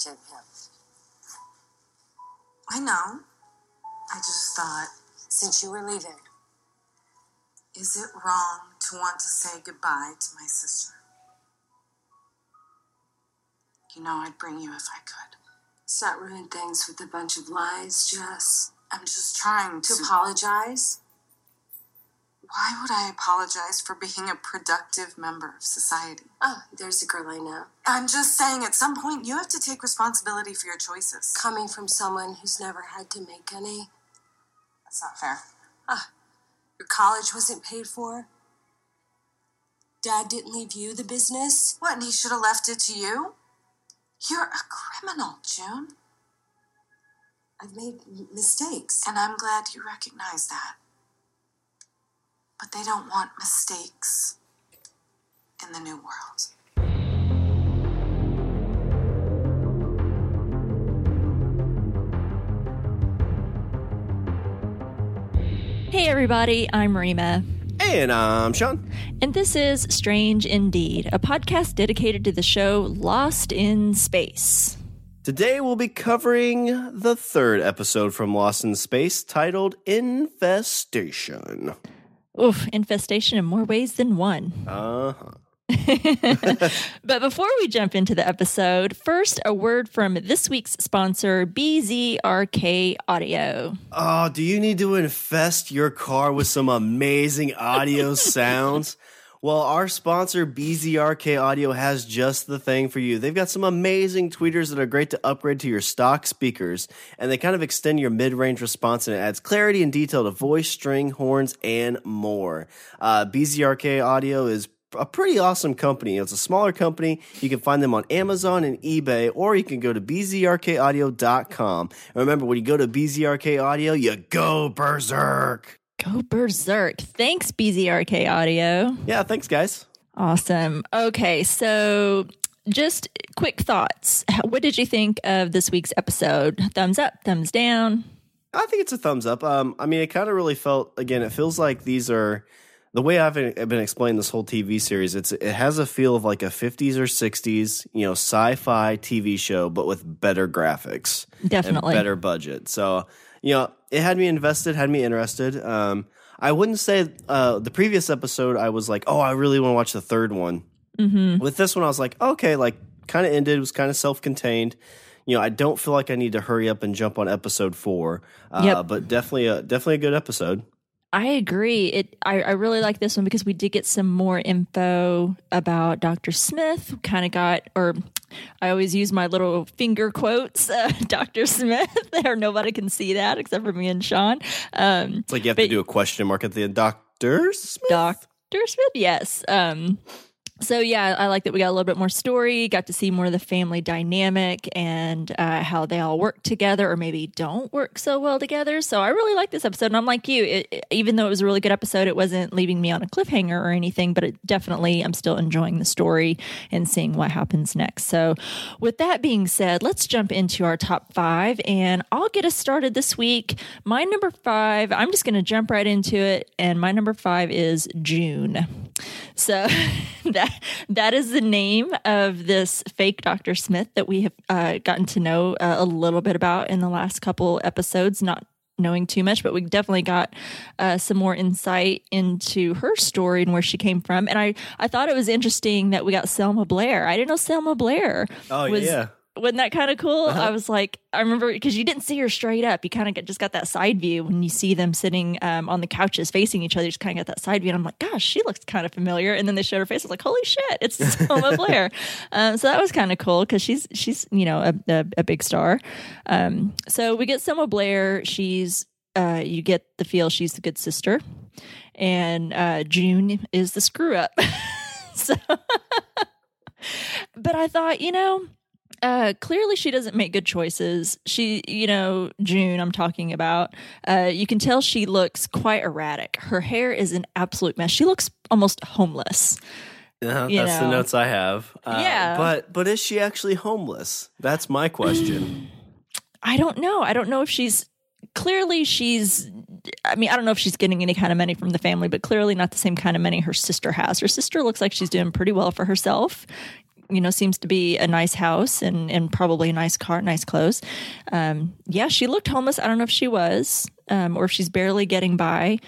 To. I know. I just thought, Since you were leaving, is it wrong to want to say goodbye to my sister? You know, I'd bring you if I could. start ruin things with a bunch of lies, Jess. I'm just trying To to. apologize? Why would I apologize for being a productive member of society? Oh, there's a girl I know. I'm just saying, at some point, you have to take responsibility for your choices. Coming from someone who's never had to make any. That's not fair. Ah, Your college wasn't paid for. Dad didn't leave you the business. What, and he should have left it to you? You're a criminal, June. I've made mistakes. And I'm glad you recognize that. But they don't want mistakes in the new world. Hey everybody, I'm Rima, And I'm Sean. and this is Strange Indeed, a podcast dedicated to the show Lost in Space. Today we'll be covering the third episode from Lost in Space titled Infestation. Oof, infestation in more ways than one. Uh huh. But before we jump into the episode, first a word from this week's sponsor, BZRK Audio. Oh, do you need to infest your car with some amazing audio sounds? Well, our sponsor, BZRK Audio, has just the thing for you. They've got some amazing tweeters that are great to upgrade to your stock speakers, and they kind of extend your mid range response and it adds clarity and detail to voice, string, horns, and more. Uh, BZRK Audio is a pretty awesome company. It's a smaller company. You can find them on Amazon and eBay, or you can go to bzrkaudio.com. And remember, when you go to BZRK Audio, you go berserk. Go berserk. Thanks, BZRK Audio. Yeah, thanks, guys. Awesome. Okay, so just quick thoughts. What did you think of this week's episode? Thumbs up, thumbs down? I think it's a thumbs up. Um, I mean, it kind of really felt again. It feels like these are the way I've been explaining this whole TV series. It's it has a feel of like a 50s or 60s, you know, sci-fi TV show, but with better graphics, Definitely. and better budget. So you know, it had me invested, had me interested. Um, I wouldn't say uh, the previous episode. I was like, oh, I really want to watch the third one. Mm-hmm. With this one, I was like, okay, like kind of ended. Was kind of self-contained. You know, I don't feel like I need to hurry up and jump on episode four. Uh, Yep. But definitely a definitely a good episode. I agree. It. I, I really like this one because we did get some more info about Dr. Smith. Kind of got, or I always use my little finger quotes, uh, Dr. Smith. there, nobody can see that except for me and Sean. Um, It's like you have But- to do a question mark at the end. Doctor Smith. Dr. Smith, yes. Um, so yeah, I like that we got a little bit more story, got to see more of the family dynamic and uh, how they all work together or maybe don't work so well together. So I really like this episode. And I'm like you, it, even though it was a really good episode, it wasn't leaving me on a cliffhanger or anything, but it definitely, I'm still enjoying the story and seeing what happens next. So with that being said, let's jump into our top five and I'll get us started this week. My number five, I'm just going to jump right into it. And my number five is June. So that that is the name of this fake Dr. Smith that we have uh, gotten to know uh, a little bit about in the last couple episodes. Not knowing too much, but we definitely got uh, some more insight into her story and where she came from. And I I thought it was interesting that we got Selma Blair. I didn't know Selma Blair. Oh was, yeah. Wasn't that kind of cool? I was like, I remember because you didn't see her straight up. You kind of just got that side view when you see them sitting um, on the couches facing each other. You just kind of got that side view. And I'm like, gosh, she looks kind of familiar. And then they showed her face. I was like, holy shit, it's Selma Blair. Um, so that was kind of cool because she's she's you know a, a, a big star. Um, so we get Selma Blair. She's uh, you get the feel she's the good sister. and uh, June is the screw up. so, but I thought, you know, uh, clearly she doesn't make good choices. She, you know, June, I'm talking about, uh, you can tell she looks quite erratic. Her hair is an absolute mess. She looks almost homeless. Uh, that's the notes I have. Uh, Yeah. but but is she actually homeless? That's my question. I don't know. I don't know if she's clearly she's I mean, I don't know if she's getting any kind of money from the family, but clearly not the same kind of money her sister has. Her sister looks like she's doing pretty well for herself. You know, seems to be a nice house and and probably a nice car, nice clothes. Um, yeah, she looked homeless. I don't know if she was, um, or if she's barely getting by.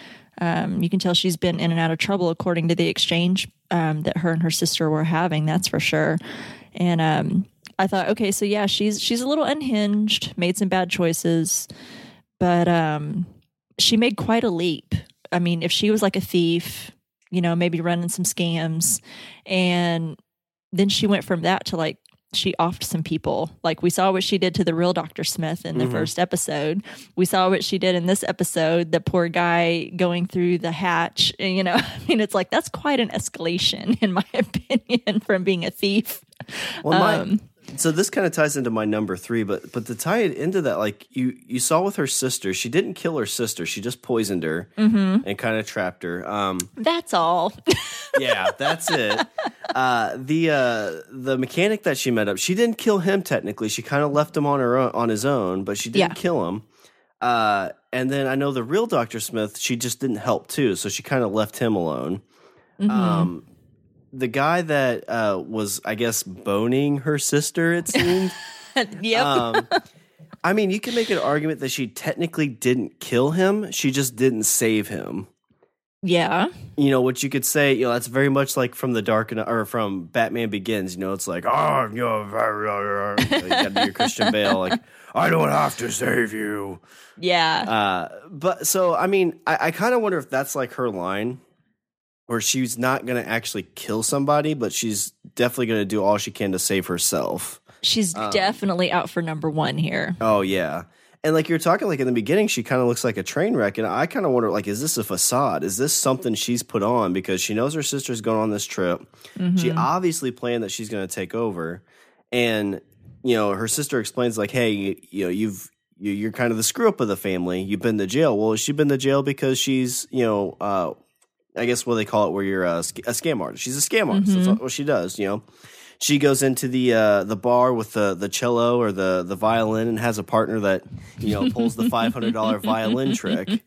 Um, you can tell she's been in and out of trouble according to the exchange um, that her and her sister were having. That's for sure. And um, I thought, okay, so yeah, she's she's a little unhinged, made some bad choices, but um, she made quite a leap. I mean, if she was like a thief, you know, maybe running some scams, and then she went from that to like she offed some people. Like we saw what she did to the real Dr. Smith in the Mhm. first episode. We saw what she did in this episode, the poor guy going through the hatch. And, you know, I mean, it's like that's quite an escalation, in my opinion, from being a thief. Well, Um, so this kind of ties into my number three, but but to tie it into that, like you you saw with her sister, she didn't kill her sister; she just poisoned her Mm-hmm. and kind of trapped her. Um, That's all. yeah, that's it. Uh, the uh, the mechanic that she met up, she didn't kill him technically. She kind of left him on her own, on his own, but she didn't Yeah. kill him. Uh, and then I know the real Doctor Smith, she just didn't help too, so she kind of left him alone. Mm-hmm. Um, the guy that uh, was, I guess, boning her sister, it seemed. yep. um, I mean, you can make an argument that she technically didn't kill him; she just didn't save him yeah. you know what you could say you know that's very much like from the dark or from batman begins you know it's like oh you know you gotta do your christian bale like i don't have to save you Yeah. uh but so i mean i, I kind of wonder if that's like her line where she's not gonna actually kill somebody but she's definitely gonna do all she can to save herself She's um, definitely out for number one here. Oh yeah. And like you're talking like in the beginning, she kind of looks like a train wreck, and I kind of wonder like, is this a facade? Is this something she's put on because she knows her sister's going on this trip? She obviously planned that she's going to take over, and you know her sister explains like, hey, you, you know you've you, you're kind of the screw up of the family. You've been to jail. Well, has she been to jail because she's you know uh, I guess what they call it where you're a, a scam artist. She's a scam artist. That's what she does. You know she goes into the uh, the bar with the the cello or the the violin and has a partner that you know pulls the five hundred dollar violin trick.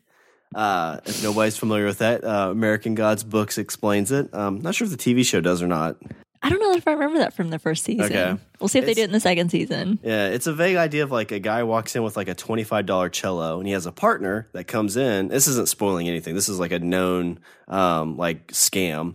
Uh, if nobody's familiar with that, uh, American Gods books explains it. Um, not sure if the TV show does or not. I don't know if I remember that from the first season. Okay. We'll see if they It's- do it in the second season. Yeah, it's a vague idea of like a guy walks in with like a twenty five dollar cello and he has a partner that comes in. This isn't spoiling anything. This is like a known um, like scam,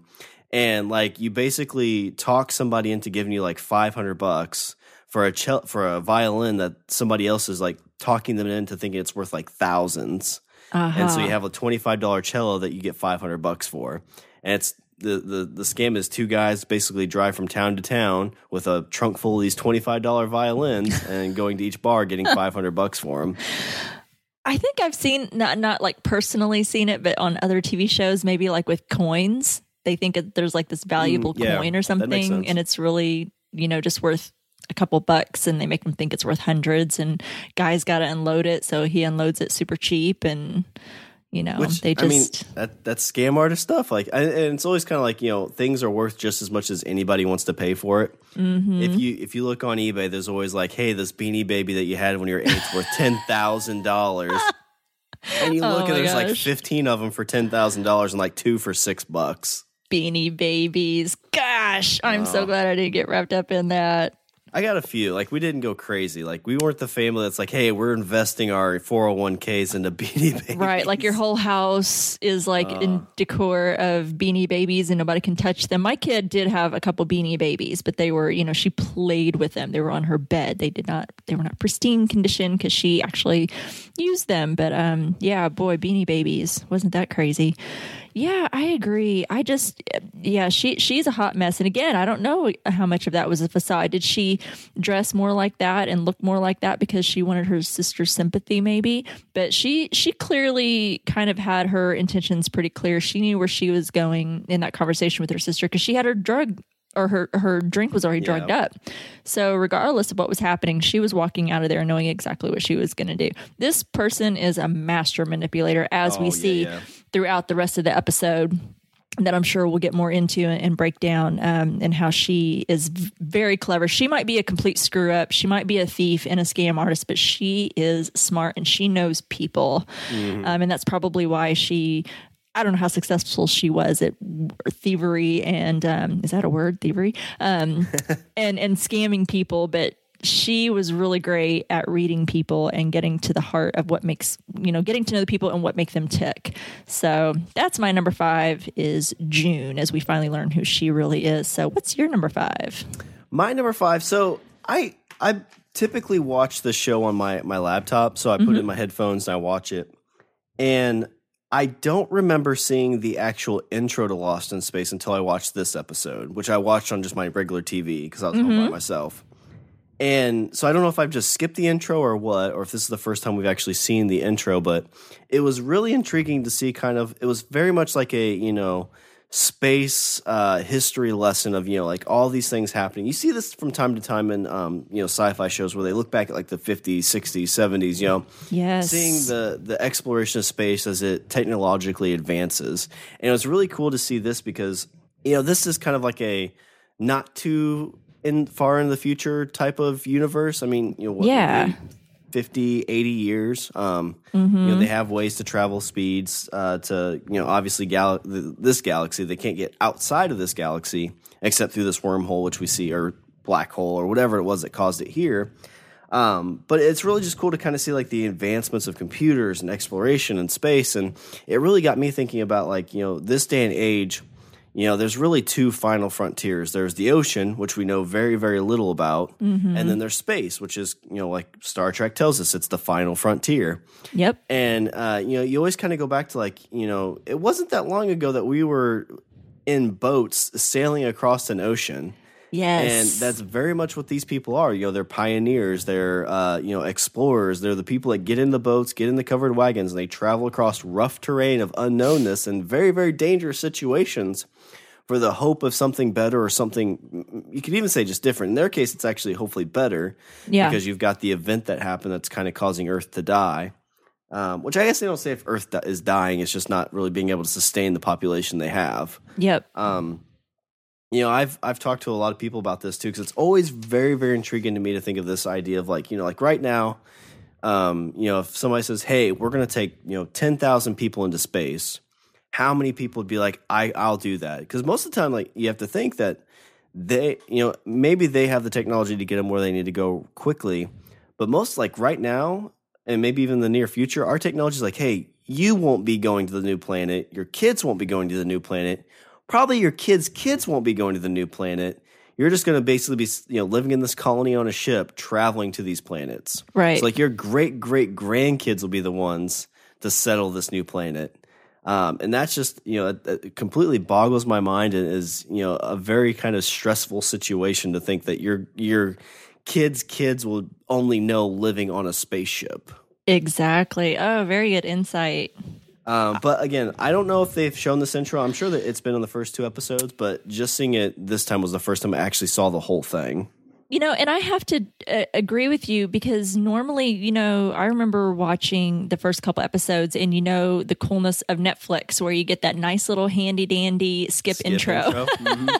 and like you basically talk somebody into giving you like five hundred bucks for a cel- for a violin that somebody else is like talking them into thinking it's worth like 1000s and so you have a twenty five dollar cello that you get five hundred bucks for, and it's the, the the scam is two guys basically drive from town to town with a trunk full of these twenty five dollar violins and going to each bar getting five hundred bucks for them. I think I've seen not not like personally seen it, but on other TV shows, maybe like with coins, they think there's like this valuable Mm, yeah, coin or something, and it's really you know just worth a couple bucks, and they make them think it's worth hundreds, and guys got to unload it, so he unloads it super cheap, and you know Which they just I mean, that that's scam artist stuff. Like, and and it's always kind of like you know things are worth just as much as anybody wants to pay for it. Mm-hmm. If you if you look on eBay, there's always like, hey, this beanie baby that you had when you were eight is worth ten thousand dollars. And you Oh look and my there's like 15 of them for $10,000 and like two for six bucks. beanie babies. Gosh, I'm so glad I didn't get wrapped up in that. I got a few. Like we didn't go crazy. Like we weren't the family that's like, hey, we're investing our 401ks into Beanie Babies. Right, like your whole house is like in decor of beanie babies and nobody can touch them. My kid did have a couple beanie babies, but they were, you know, she played with them. They were on her bed. They did not they were not pristine condition cuz she actually used them. But um yeah, boy, beanie babies. Wasn't that crazy? Yeah, I agree. I just, yeah, she she's a hot mess. And again, I don't know how much of that was a facade. Did she dress more like that and look more like that because she wanted her sister's sympathy, maybe? But she she clearly kind of had her intentions pretty clear. She knew where she was going in that conversation with her sister because she had her drug or her her drink was already drugged Yeah. up. So regardless of what was happening, she was walking out of there knowing exactly what she was going to do. This person is a master manipulator, as Oh, we see yeah. throughout the rest of the episode. That I'm sure we'll get more into and break down, um, and how she is very clever. She might be a complete screw up. She might be a thief and a scam artist, but she is smart and she knows people, Mm-hmm. um, and that's probably why she I don't know how successful she was at thievery and um, is that a word thievery um, and and scamming people, but she was really great at reading people and getting to the heart of what makes you know getting to know the people and what make them tick. So that's my number five is June as we finally learn who she really is. So what's your number five? My number five. So I I typically watch the show on my my laptop. So I put it in my headphones and I watch it, and I don't remember seeing the actual intro to Lost in Space until I watched this episode, which I watched on just my regular TV because I was home by mm-hmm. myself. And so I don't know if I've just skipped the intro or what, or if this is the first time we've actually seen the intro, but it was really intriguing to see kind of, it was very much like a, you know, space uh, history lesson of, you know, like all these things happening. You see this from time to time in, um, you know, sci fi shows where they look back at like the 50s, 60s, 70s, you know, Yes, seeing the the exploration of space as it technologically advances. And it was really cool to see this because you know this is kind of like a not too in far in the future type of universe. I mean, you know, what, Yeah. Maybe 50, 80 years. Um, You know, they have ways to travel speeds uh, to you know obviously gal- th- this galaxy. They can't get outside of this galaxy except through this wormhole, which we see, or black hole, or whatever it was that caused it here. Um, but it's really just cool to kind of see like the advancements of computers and exploration and space, and it really got me thinking about like you know this day and age. You know, there's really two final frontiers. There's the ocean, which we know very, very little about, and then there's space, which is you know like Star Trek tells us it's the final frontier. yep, And uh, you know, you always kind of go back to like, you know, it wasn't that long ago that we were in boats sailing across an ocean. yes, And that's very much what these people are. You know, they're pioneers, they're uh, you know, explorers, they're the people that get in the boats, get in the covered wagons, and they travel across rough terrain of unknownness and very, very dangerous situations for the hope of something better or something you could even say just different. In their case, it's actually hopefully better Yeah. because you've got the event that happened that's kind of causing Earth to die. Um, which I guess they don't say if Earth di- is dying, it's just not really being able to sustain the population they have. yep, Um, you know, I've I've talked to a lot of people about this too because it's always very very intriguing to me to think of this idea of like you know like right now, um, you know, if somebody says, "Hey, we're going to take you know ten thousand people into space," how many people would be like, "I I'll do that"? Because most of the time, like you have to think that they you know maybe they have the technology to get them where they need to go quickly, but most like right now and maybe even the near future, our technology is like, "Hey, you won't be going to the new planet. Your kids won't be going to the new planet." probably your kids' kids won't be going to the new planet. You're just going to basically be, you know, living in this colony on a ship, traveling to these planets. Right. So, like, your great great grandkids will be the ones to settle this new planet. Um, and that's just, you know, it, it completely boggles my mind and is, you know, a very kind of stressful situation to think that your your kids' kids will only know living on a spaceship. exactly. Oh, very good insight. Um, but again, I don't know if they've shown this intro. I'm sure that it's been in the first two episodes, but just seeing it this time was the first time I actually saw the whole thing. You know, and I have to uh, agree with you because normally, you know, I remember watching the first couple episodes and, you know, the coolness of Netflix where you get that nice little handy dandy skip, Skip intro. Mhm.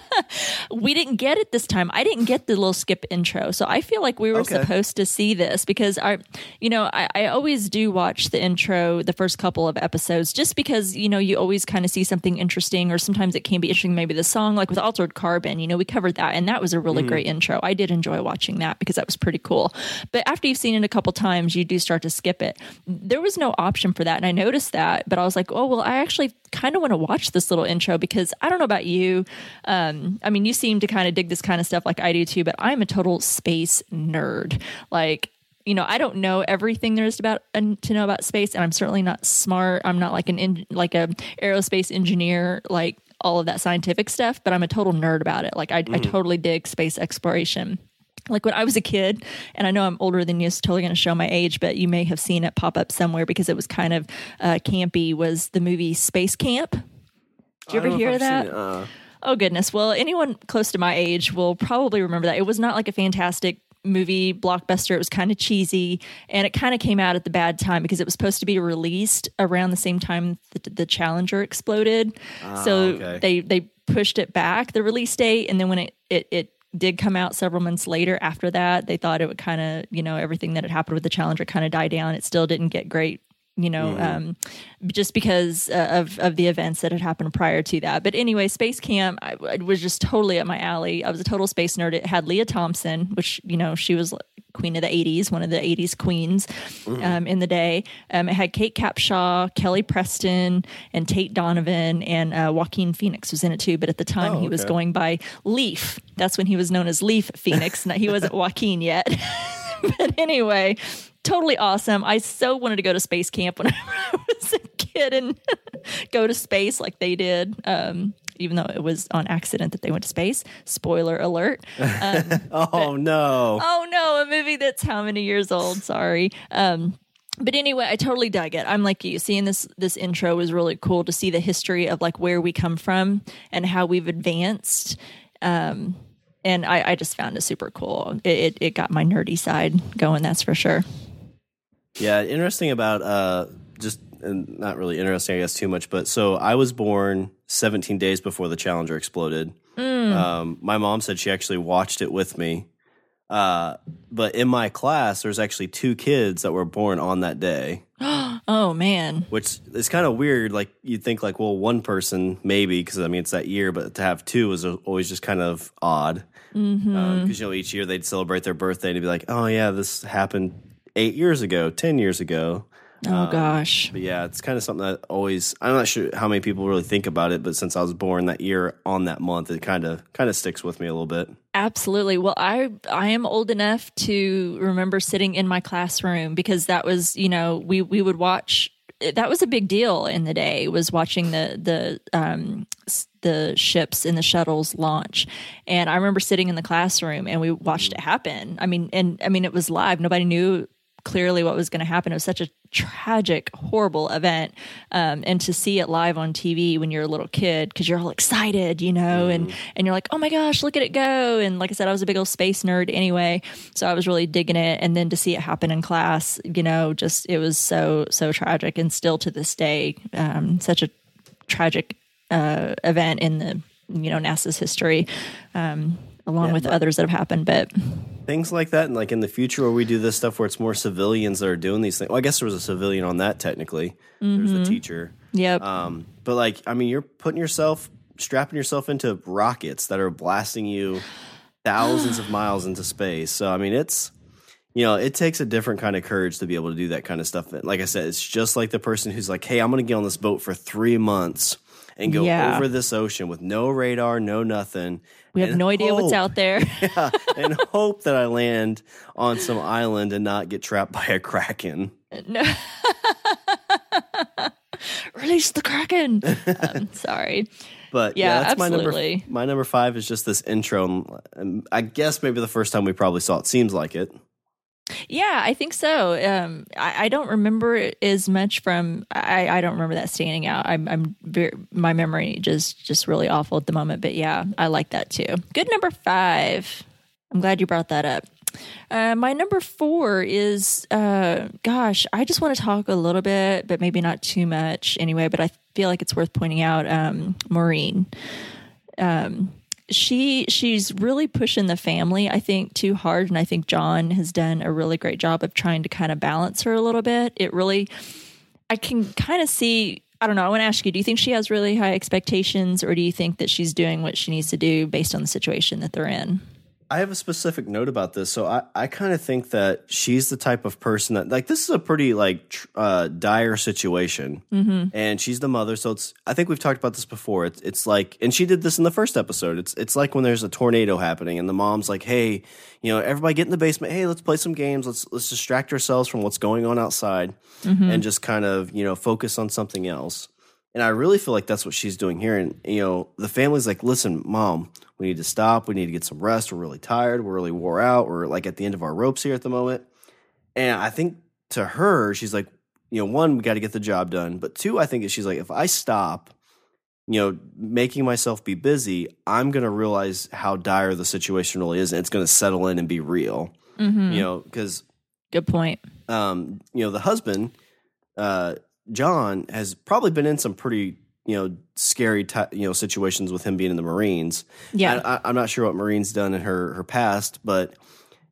We didn't get it this time. I didn't get the little skip intro. So I feel like we were Okay. supposed to see this because I, you know, I, I always do watch the intro the first couple of episodes just because, you know, you always kind of see something interesting or sometimes it can be interesting. Maybe the song, like with Altered Carbon, you know, we covered that and that was a really great intro. I did enjoy watching that because that was pretty cool. But after you've seen it a couple times, you do start to skip it. There was no option for that. And I noticed that, but I was like, oh, well, I actually kind of want to watch this little intro because I don't know about you. Um, I mean, you seem to kind of dig this kind of stuff like I do too, but I'm a total space nerd. Like, you know, I don't know everything there is about to know about space, and I'm certainly not smart. I'm not like an in, like a aerospace engineer, like all of that scientific stuff. But I'm a total nerd about it. Like I, I totally dig space exploration. Like when I was a kid, and I know I'm older than you, it's totally going to show my age, but you may have seen it pop up somewhere because it was kind of uh, campy. Was the movie Space Camp? Did you ever hear that? Uh, Oh goodness. Well, anyone close to my age will probably remember that. It was not like a fantastic movie blockbuster. It was kind of cheesy and it kind of came out at the bad time because it was supposed to be released around the same time that the Challenger exploded. Ah, so okay. they they pushed it back the release date and then when it it, it did come out several months later after that they thought it would kind of you know everything that had happened with the challenger kind of die down it still didn't get great you know, um, just because uh, of of the events that had happened prior to that. But anyway, Space Camp I, it was just totally up my alley. I was a total space nerd. It had Lea Thompson, which you know she was queen of the '80s, one of the '80s queens um, in the day. Um, it had Kate Capshaw, Kelly Preston, and Tate Donovan, and uh, Joaquin Phoenix was in it too. But at the time, Oh, he was going by Leaf. That's when he was known as Leaf Phoenix. He wasn't Joaquin yet. but anyway, totally awesome. I so wanted to go to space camp when I was a kid and go to space like they did. Um, even though it was on accident that they went to space. Spoiler alert. oh no. Oh no, a movie that's how many years old? Sorry. Um, but anyway, I totally dug it. I'm like you. Seeing this this intro was really cool to see the history of like where we come from and how we've advanced. Um, and I, I just found it super cool. It, it it got my nerdy side going. That's for sure. Yeah, interesting about uh just and not really interesting, I guess, too much. But so I was born 17 days before the Challenger exploded. Um, my mom said she actually watched it with me. Uh, but in my class, there's actually two kids that were born on that day, Oh man. which is kind of weird. Like you'd think, like, well, one person maybe because I mean it's that year, but to have two is always just kind of odd. Because you know each year they'd celebrate their birthday and be like, oh yeah, this happened eight years ago, ten years ago. Oh gosh. But yeah, it's kind of something that always I'm not sure how many people really think about it, but since I was born that year on that month, it kind of kind of sticks with me a little bit. Absolutely. Well, I I am old enough to remember sitting in my classroom because that was, you know, we we would watch that was a big deal in the day was watching the the um the ships and the shuttles launch and i remember sitting in the classroom and we watched it happen i mean and i mean it was live nobody knew clearly what was going to happen. It was such a tragic horrible event um, and to see it live on tv when you're a little kid because you're all excited you know and and you're like oh my gosh look at it go and like i said i was a big old space nerd anyway so i was really digging it and then to see it happen in class you know just it was so so tragic and still to this day um, such a tragic uh, event in the you know nasa's history. Um, along with others that have happened but Things like that, and like in the future where we do this stuff where it's more civilians that are doing these things. Well, I guess there was a civilian on that technically. There's a teacher. yep Um, but like, I mean, you're putting yourself, strapping yourself into rockets that are blasting you thousands of miles into space. So, I mean, it's, you know, it takes a different kind of courage to be able to do that kind of stuff. Like I said, it's just like the person who's like, hey, I'm going to get on this boat for three months and go Yeah. over this ocean with no radar, no nothing. we have no idea what's out there Yeah, and hope that I land on some island and not get trapped by a kraken. No. Release the Kraken. um, sorry. But Yeah, yeah, that's my absolutely. number. My number five is just this intro. I guess maybe the first time we probably saw it seems like it. Yeah, I think so. Um, I, I don't remember as much from. I, I don't remember that standing out. I'm, I'm very, my memory just just really awful at the moment. But yeah, I like that too. Good number five. I'm glad you brought that up. Uh, my number four is, uh, gosh, I just want to talk a little bit, but maybe not too much anyway. But I feel like it's worth pointing out um, Maureen. Um, she she's really pushing the family, I think, too hard, and I think John has done a really great job of trying to kind of balance her a little bit. It really, I can kind of see. I don't know. I want to ask you: Do you think she has really high expectations, or do you think that she's doing what she needs to do based on the situation that they're in? I have a specific note about this. So I, I kind of think that she's the type of person that like this is a pretty like tr- uh, dire situation, mm-hmm. and she's the mother. So it's I think we've talked about this before. It's it's like, and she did this in the first episode. It's it's like when there's a tornado happening, and the mom's like, "Hey, you know, everybody get in the basement. Hey, let's play some games. Let's let's distract ourselves from what's going on outside, Mm-hmm. and just kind of you know focus on something else." And I really feel like that's what she's doing here. And, you know, the family's like, listen, mom, we need to stop. We need to get some rest. We're really tired. We're really wore out. We're like at the end of our ropes here at the moment. And I think to her, she's like, you know, one, we got to get the job done. But two, I think she's like, if I stop, you know, making myself be busy, I'm going to realize how dire the situation really is. And it's going to settle in and be real, Mm-hmm. you know, because Good point. um, you know, the husband, uh, John, has probably been in some pretty, you know, scary, ti you know, situations with him being in the Marines. Yeah. I, I, I'm not sure what Maureen's done in her her past, but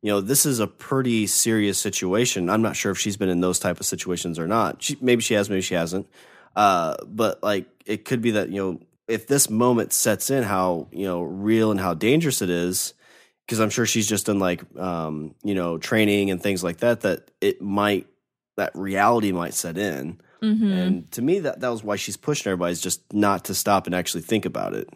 you know, this is a pretty serious situation. I'm not sure if she's been in those type of situations or not. She, maybe she has, maybe she hasn't. Uh, but like, it could be that you know, if this moment sets in, how you know, real and how dangerous it is because I'm sure she's just done like um, you know training and things like that. That it might that reality might set in, Mm-hmm. and to me that that was why she's pushing everybody is just not to stop and actually think about it.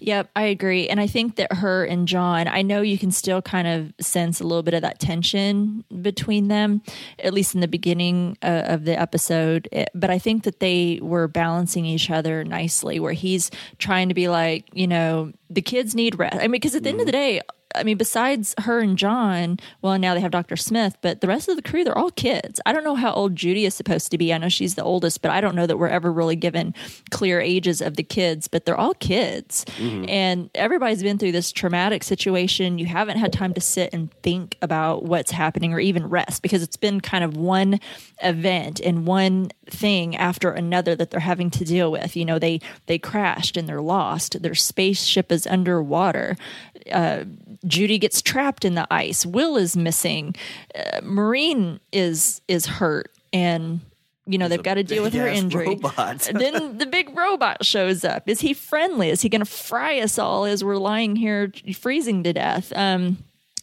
Yep, I agree. And I think that her and John, I know you can still kind of sense a little bit of that tension between them, at least in the beginning uh, of the episode. It- but I think that they were balancing each other nicely, where he's trying to be like, you know, the kids need rest. I mean, because at the end of the day, I mean, besides her and John, well, now they have Dr. Smith, but the rest of the crew, they're all kids. I don't know how old Judy is supposed to be. I know she's the oldest, but I don't know that we're ever really given clear ages of the kids, but they're all kids. And everybody's been through this traumatic situation. You haven't had time to sit and think about what's happening or even rest because it's been kind of one event and one thing after another that they're having to deal with. You know, they they crashed and they're lost. Their spaceship is underwater. Uh, Judy gets trapped in the ice. Will is missing. Uh, Maureen is is hurt and you know they've got to deal with her injury. then the big robot shows up. Is he friendly? Is he going to fry us all as we're lying here freezing to death? Um,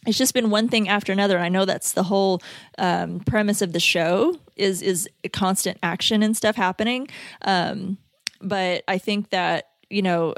it's just been one thing after another. And I know that's the whole um, premise of the show is is constant action and stuff happening. Um, but I think that you know,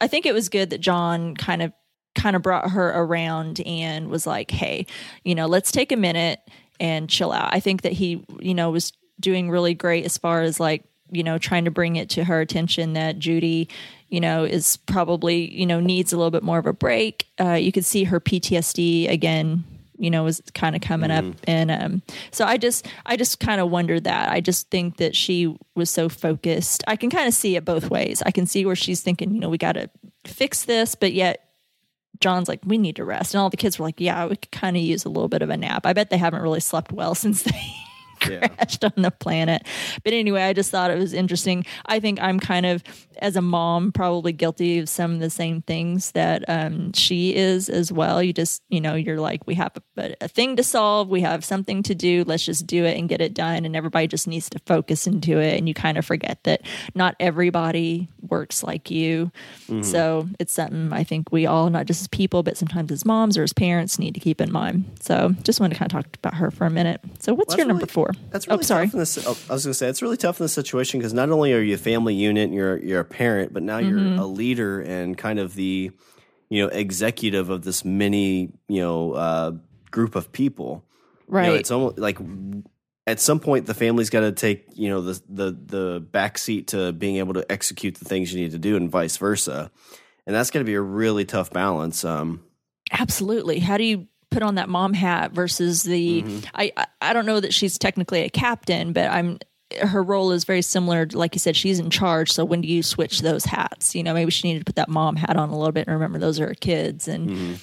I think it was good that John kind of kind of brought her around and was like, "Hey, you know, let's take a minute and chill out." I think that he, you know, was doing really great as far as like you know trying to bring it to her attention that Judy you know is probably you know needs a little bit more of a break. Uh, you could see her PTSD again you know was kind of coming up. And um so I just I just kind of wondered that. I just think that she was so focused. I can kind of see it both ways. I can see where she's thinking you know we got to fix this but yet John's like, we need to rest. And all the kids were like, yeah, we could kind of use a little bit of a nap. I bet they haven't really slept well since they Yeah. crashed on the planet. But anyway, I just thought it was interesting. I think I'm kind of, as a mom, probably guilty of some of the same things that um, she is as well. You just, you know, you're like, we have a, a thing to solve, we have something to do, let's just do it and get it done. And everybody just needs to focus and do it. And you kind of forget that not everybody works like you. So it's something I think we all, not just as people, but sometimes as moms or as parents, need to keep in mind. So just wanted to kind of talk about her for a minute. So what's Well, your that's number really- four? That's really oh, sorry. tough in this. Oh, I was going to say it's really tough in this situation because not only are you a family unit, and you're you're a parent, but now Mm-hmm. you're a leader and kind of the you know executive of this mini you know uh, group of people. Right. You know, it's almost like at some point the family's got to take you know the the the back seat to being able to execute the things you need to do, and vice versa. And that's going to be a really tough balance. Um, Absolutely. How do you put on that mom hat versus the Mm-hmm. I I don't know that she's technically a captain, but I'm her role is very similar. Like you said, she's in charge. So when do you switch those hats? You know, maybe she needed to put that mom hat on a little bit and remember those are her kids. And Mm-hmm.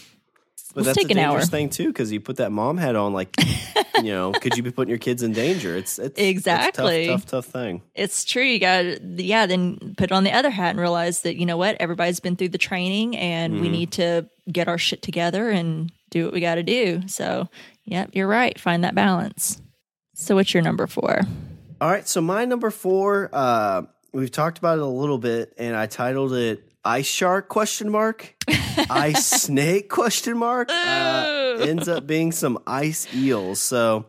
But that's take a an dangerous hour. thing too, because you put that mom hat on, like, you know, could you be putting your kids in danger? It's, it's Exactly. it's tough, tough, tough thing. it's true. You got yeah, then put on the other hat and realize that, you know what, everybody's been through the training and Mm-hmm. we need to get our shit together and do what we got to do. So, yep, you're right. Find that balance. So, what's your number four? All right, so my number four, uh, we've talked about it a little bit, and I titled it "Ice Shark?" question mark, "Ice Snake?" question mark. Uh, ends up being some ice eels. So,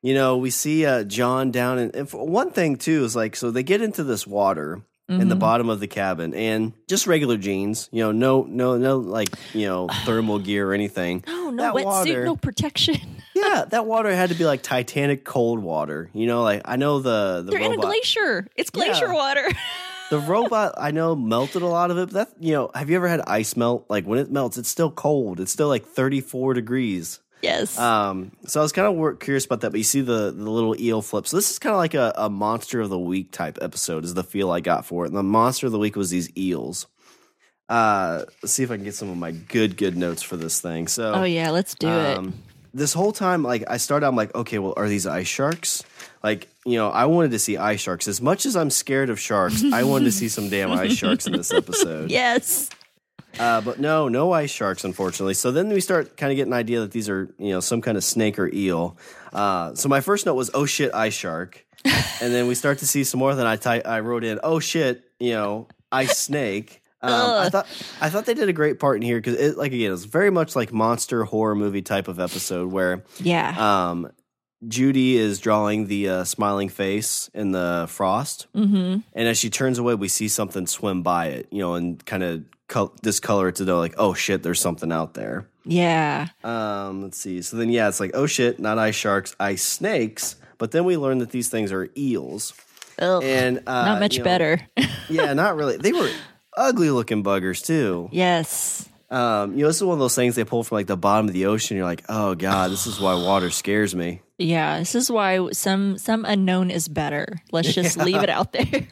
you know, we see uh, John down, in, and for one thing too is like, so they get into this water. In the mm-hmm. bottom of the cabin, and just regular jeans, you know, no, no, no, like you know, thermal gear or anything. Oh, no That wetsuit, no protection. Yeah, that water had to be like Titanic cold water. You know, like I know the the They're in a glacier. It's glacier Yeah. water. the robot I know melted a lot of it. But that you know, have you ever had ice melt? Like when it melts, it's still cold. It's still like thirty four degrees. Yes. Um, so I was kind of curious about that. But you see the the little eel flip. So this is kind of like a, a monster of the week type episode. Is the feel I got for it. And the monster of the week was these eels. Uh, let's see if I can get some of my good good notes for this thing. So oh yeah, let's do it. um, this whole time, like I started, I'm like, okay, well, are these ice sharks? Like, you know, I wanted to see ice sharks. As much as I'm scared of sharks, I wanted to see some damn ice sharks in this episode. Yes. Uh, but no, no ice sharks, unfortunately. So then we start kind of getting an idea that these are, you know, some kind of snake or eel. Uh, so my first note was, oh shit, ice shark. and then we start to see some more. Then I ty- I wrote in, oh shit, you know, ice snake. Um, I thought I thought they did a great part in here because it, like again, it's very much like monster horror movie type of episode where Yeah. um, Judy is drawing the uh, smiling face in the frost, mm-hmm. and as she turns away, we see something swim by it, you know, and kind of col- discolor it to know like, oh shit, there's something out there. Yeah. Um, let's see. So then, yeah, it's like, oh shit, not ice sharks, ice snakes. But then we learn that these things are eels, Ugh. and uh, Not much you know, better. yeah, not really. They were ugly looking buggers too. yes. Um, you know, this is one of those things they pull from like the bottom of the ocean. You're like, oh god, this is why water scares me. Yeah. This is why some some unknown is better. Let's just leave it out there.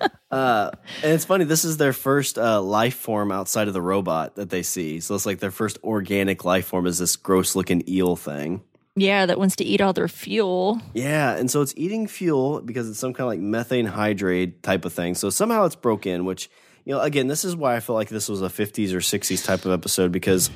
Uh, and it's funny. This is their first uh, life form outside of the robot that they see. So it's like their first organic life form is this gross looking eel thing. yeah, that wants to eat all their fuel. Yeah, and so it's eating fuel because it's some kind of like methane hydrate type of thing. So somehow it's broken, which you know, again, this is why I feel like this was a 50s or 60s type of episode because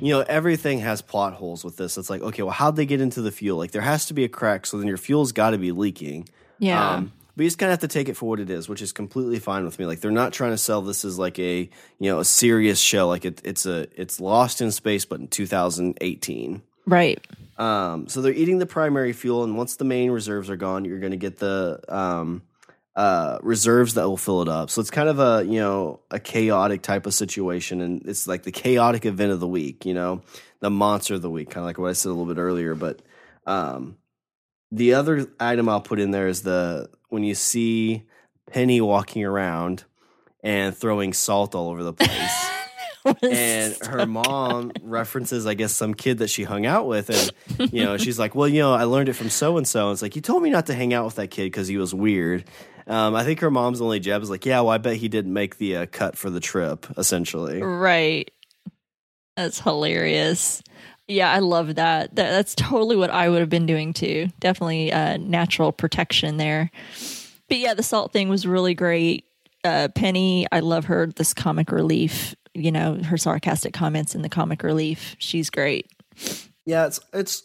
you know everything has plot holes with this. It's like, okay, well, how'd they get into the fuel? Like there has to be a crack, so then your fuel's got to be leaking. Yeah. Um, but you just kind of have to take it for what it is, which is completely fine with me. Like they're not trying to sell this as like a you know a serious show. Like it, it's a it's Lost in Space, but in 2018. right. Um, so they're eating the primary fuel, and once the main reserves are gone, you're going to get the um, uh, reserves that will fill it up. So it's kind of a you know a chaotic type of situation, and it's like the chaotic event of the week. You know, the monster of the week, kind of like what I said a little bit earlier. But um, the other item I'll put in there is the when you see Penny walking around and throwing salt all over the place and her mom references, I guess, some kid that she hung out with, and you know, she's like, "Well, you know, I learned it from so and so." It's like you told me not to hang out with that kid because he was weird. Um, I think her mom's only jab is like, "Yeah, well, I bet he didn't make the uh, cut for the trip." Essentially, Right. That's hilarious. Yeah, I love that. that. That's totally what I would have been doing too. Definitely uh, natural protection there. But yeah, the salt thing was really great. Uh, Penny, I love her. This comic relief, you know, her sarcastic comments in the comic relief. She's great. yeah, it's it's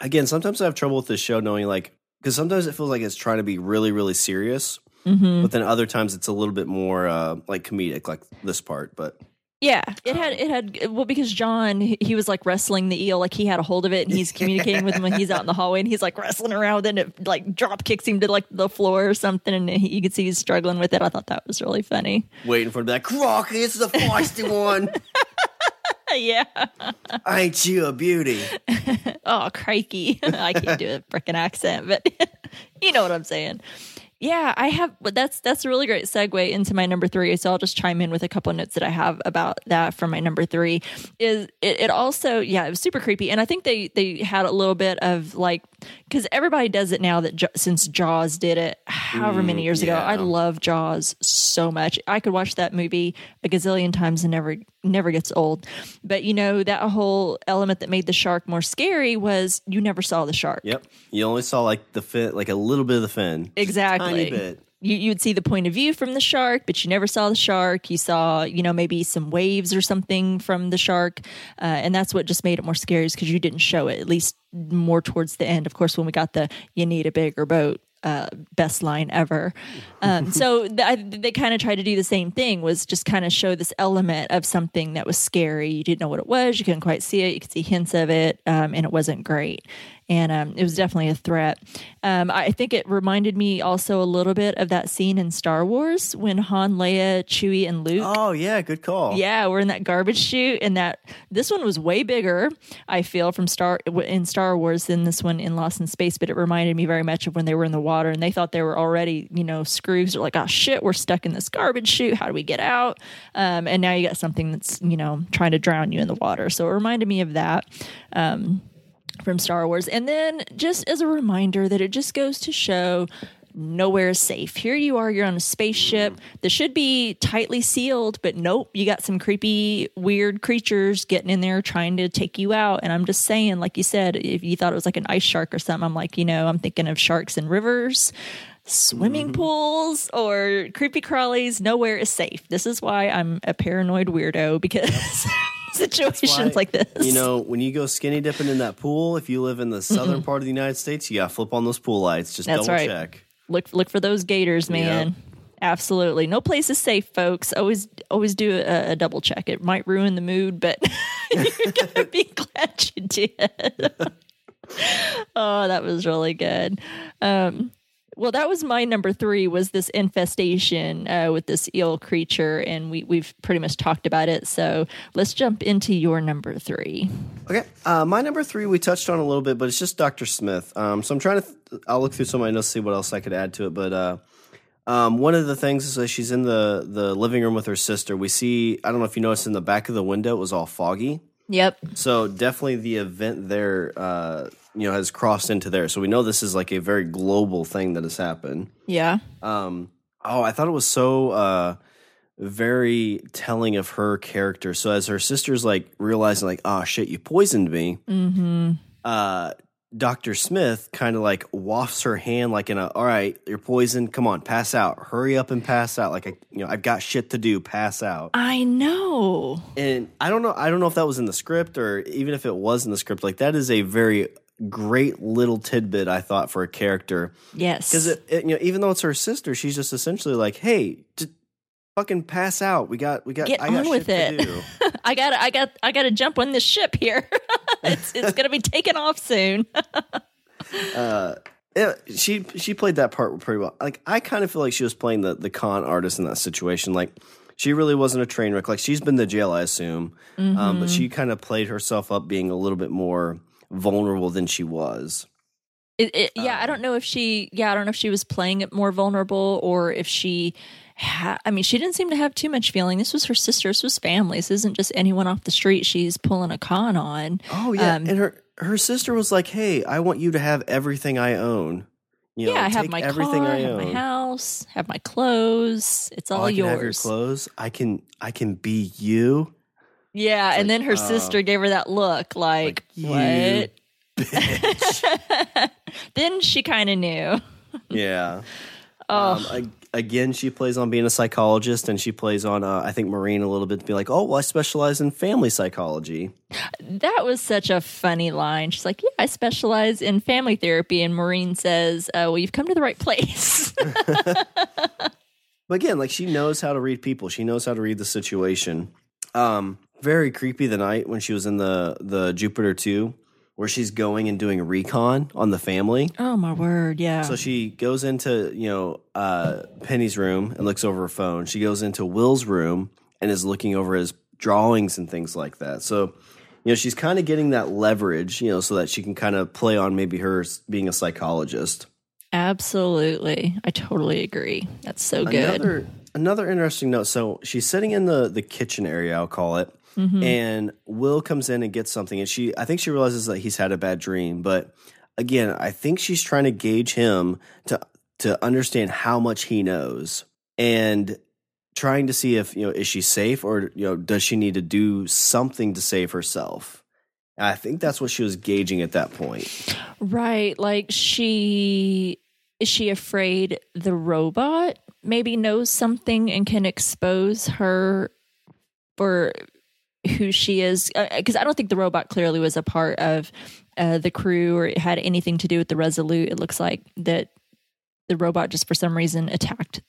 again. Sometimes I have trouble with this show knowing like because sometimes it feels like it's trying to be really really serious, hmm but then other times it's a little bit more uh, like comedic, like this part. But Yeah, it had it had well because John he he was like wrestling the eel, like he had a hold of it, and he's communicating with him when he's out in the hallway, and he's like wrestling around with it, and it like drop kicks him to like the floor or something, and he, you could see he's struggling with it. I thought that was really funny. waiting for him to be like, "Crocky, it's the feisty one." yeah. Ain't you a beauty? Oh, crikey! I can't do a freaking accent, but you know what I'm saying. Yeah, I have. That's that's a really great segue into my number three. So I'll just chime in with a couple of notes that I have about that from my number three. Is it, it also? Yeah, it was super creepy, and I think they they had a little bit of like because everybody does it now that since Jaws did it however many mm, years ago. I love Jaws so much. I could watch that movie a gazillion times and never never gets old. But you know that whole element that made the shark more scary was you never saw the shark. Yep. You only saw like the fin, like a little bit of the fin. Exactly. Tiny bit. You, you'd see the point of view from the shark, but you never saw the shark. You saw, you know, maybe some waves or something from the shark. Uh, and that's what just made it more scary is because you didn't show it, at least more towards the end. Of course, when we got the you need a bigger boat uh, best line ever. Um, so th- I, they kind of tried to do the same thing, was just kind of show this element of something that was scary. You didn't know what it was, you couldn't quite see it, you could see hints of it, um, and it wasn't great and um, it was definitely a threat. Um, I think it reminded me also a little bit of that scene in Star Wars when Han, Leia, Chewie, and Luke. Oh yeah, good call. Yeah, we're in that garbage chute, and that this one was way bigger. I feel from Star in Star Wars than this one in Lost in Space, but it reminded me very much of when they were in the water and they thought they were already, you know, screws. They're like, oh shit, we're stuck in this garbage chute. How do we get out? Um, and now you got something that's you know trying to drown you in the water. So it reminded me of that. Um, from Star Wars. And then just as a reminder that it just goes to show nowhere is safe. Here you are, you're on a spaceship that should be tightly sealed, but nope, you got some creepy, weird creatures getting in there trying to take you out. And I'm just saying, like you said, if you thought it was like an ice shark or something, I'm like, you know, I'm thinking of sharks in rivers. Swimming mm-hmm. pools or creepy crawlies, nowhere is safe. This is why I'm a paranoid weirdo because situations why, like this. You know, when you go skinny dipping in that pool, if you live in the southern mm part of the United States, you got to flip on those pool lights. Just That's double right. check. Look, look for those gators, man. Yep. Absolutely, no place is safe, folks. Always, always do a, a double check. It might ruin the mood, but you're gonna be glad you did. oh, that was really good. Um, well, that was my number three. Was this infestation uh, with this eel creature, and we we've pretty much talked about it. So let's jump into your number three. Okay, uh, my number three we touched on a little bit, but it's just Doctor Smith. Um, so I'm trying to. Th- I'll look through some of my notes see what else I could add to it, but. Uh, um, one of the things is that she's in the the living room with her sister. We see I don't know if you noticed in the back of the window it was all foggy. Yep. So definitely the event there uh, you know has crossed into there. So we know this is like a very global thing that has happened. Yeah. Um. Oh, I thought it was so uh, very telling of her character. So as her sister's like realizing like, oh shit, you poisoned me. Mm-hmm. Uh, Dr. Smith kind of like wafts her hand like in a, all right, you're poisoned. Come on, pass out. Hurry up and pass out. Like, I, you know, I've got shit to do. Pass out. I know. And I don't know. I don't know if that was in the script or even if it was in the script. Like, that is a very great little tidbit I thought for a character. Yes, because you know even though it's her sister, she's just essentially like, hey. fucking pass out. We got, we got. Get I on got with it. I got, I got, I got to jump on this ship here. it's, it's gonna be taken off soon. uh, yeah, she she played that part pretty well. Like I kind of feel like she was playing the the con artist in that situation. Like she really wasn't a train wreck. Like she's been to jail, I assume, mm-hmm. um, but she kind of played herself up being a little bit more vulnerable than she was. It, it, yeah, um, I don't know if she. Yeah, I don't know if she was playing it more vulnerable or if she. Ha- I mean, she didn't seem to have too much feeling. This was her sister. This was family. This isn't just anyone off the street. She's pulling a con on. Oh yeah, um, and her her sister was like, "Hey, I want you to have everything I own." You know, yeah, I have my everything car, I, have my house, have my clothes. It's all I yours. have your clothes. I can I can be you. Yeah, and then her uh, sister gave her that look like, like what? then she kind of knew. yeah. Oh. Um, again, she plays on being a psychologist, and she plays on, uh, I think, Maureen a little bit to be like, oh, well, I specialize in family psychology. That was such a funny line. She's like, yeah, I specialize in family therapy. And Maureen says, uh, well, you've come to the right place. but again, like, she knows how to read people, she knows how to read the situation. Um, very creepy the night when she was in the the Jupiter 2 where she's going and doing a recon on the family. Oh my word, yeah. So she goes into, you know, uh, Penny's room and looks over her phone. She goes into Will's room and is looking over his drawings and things like that. So, you know, she's kind of getting that leverage, you know, so that she can kind of play on maybe her being a psychologist. Absolutely. I totally agree. That's so good. Another another interesting note. So, she's sitting in the the kitchen area, I'll call it Mm-hmm. And Will comes in and gets something, and she, I think she realizes that he's had a bad dream. But again, I think she's trying to gauge him to to understand how much he knows, and trying to see if you know is she safe or you know does she need to do something to save herself. And I think that's what she was gauging at that point. Right, like she is she afraid the robot maybe knows something and can expose her for who she is because uh, I don't think the robot clearly was a part of uh, the crew or had anything to do with the Resolute. It looks like that the robot just for some reason attacked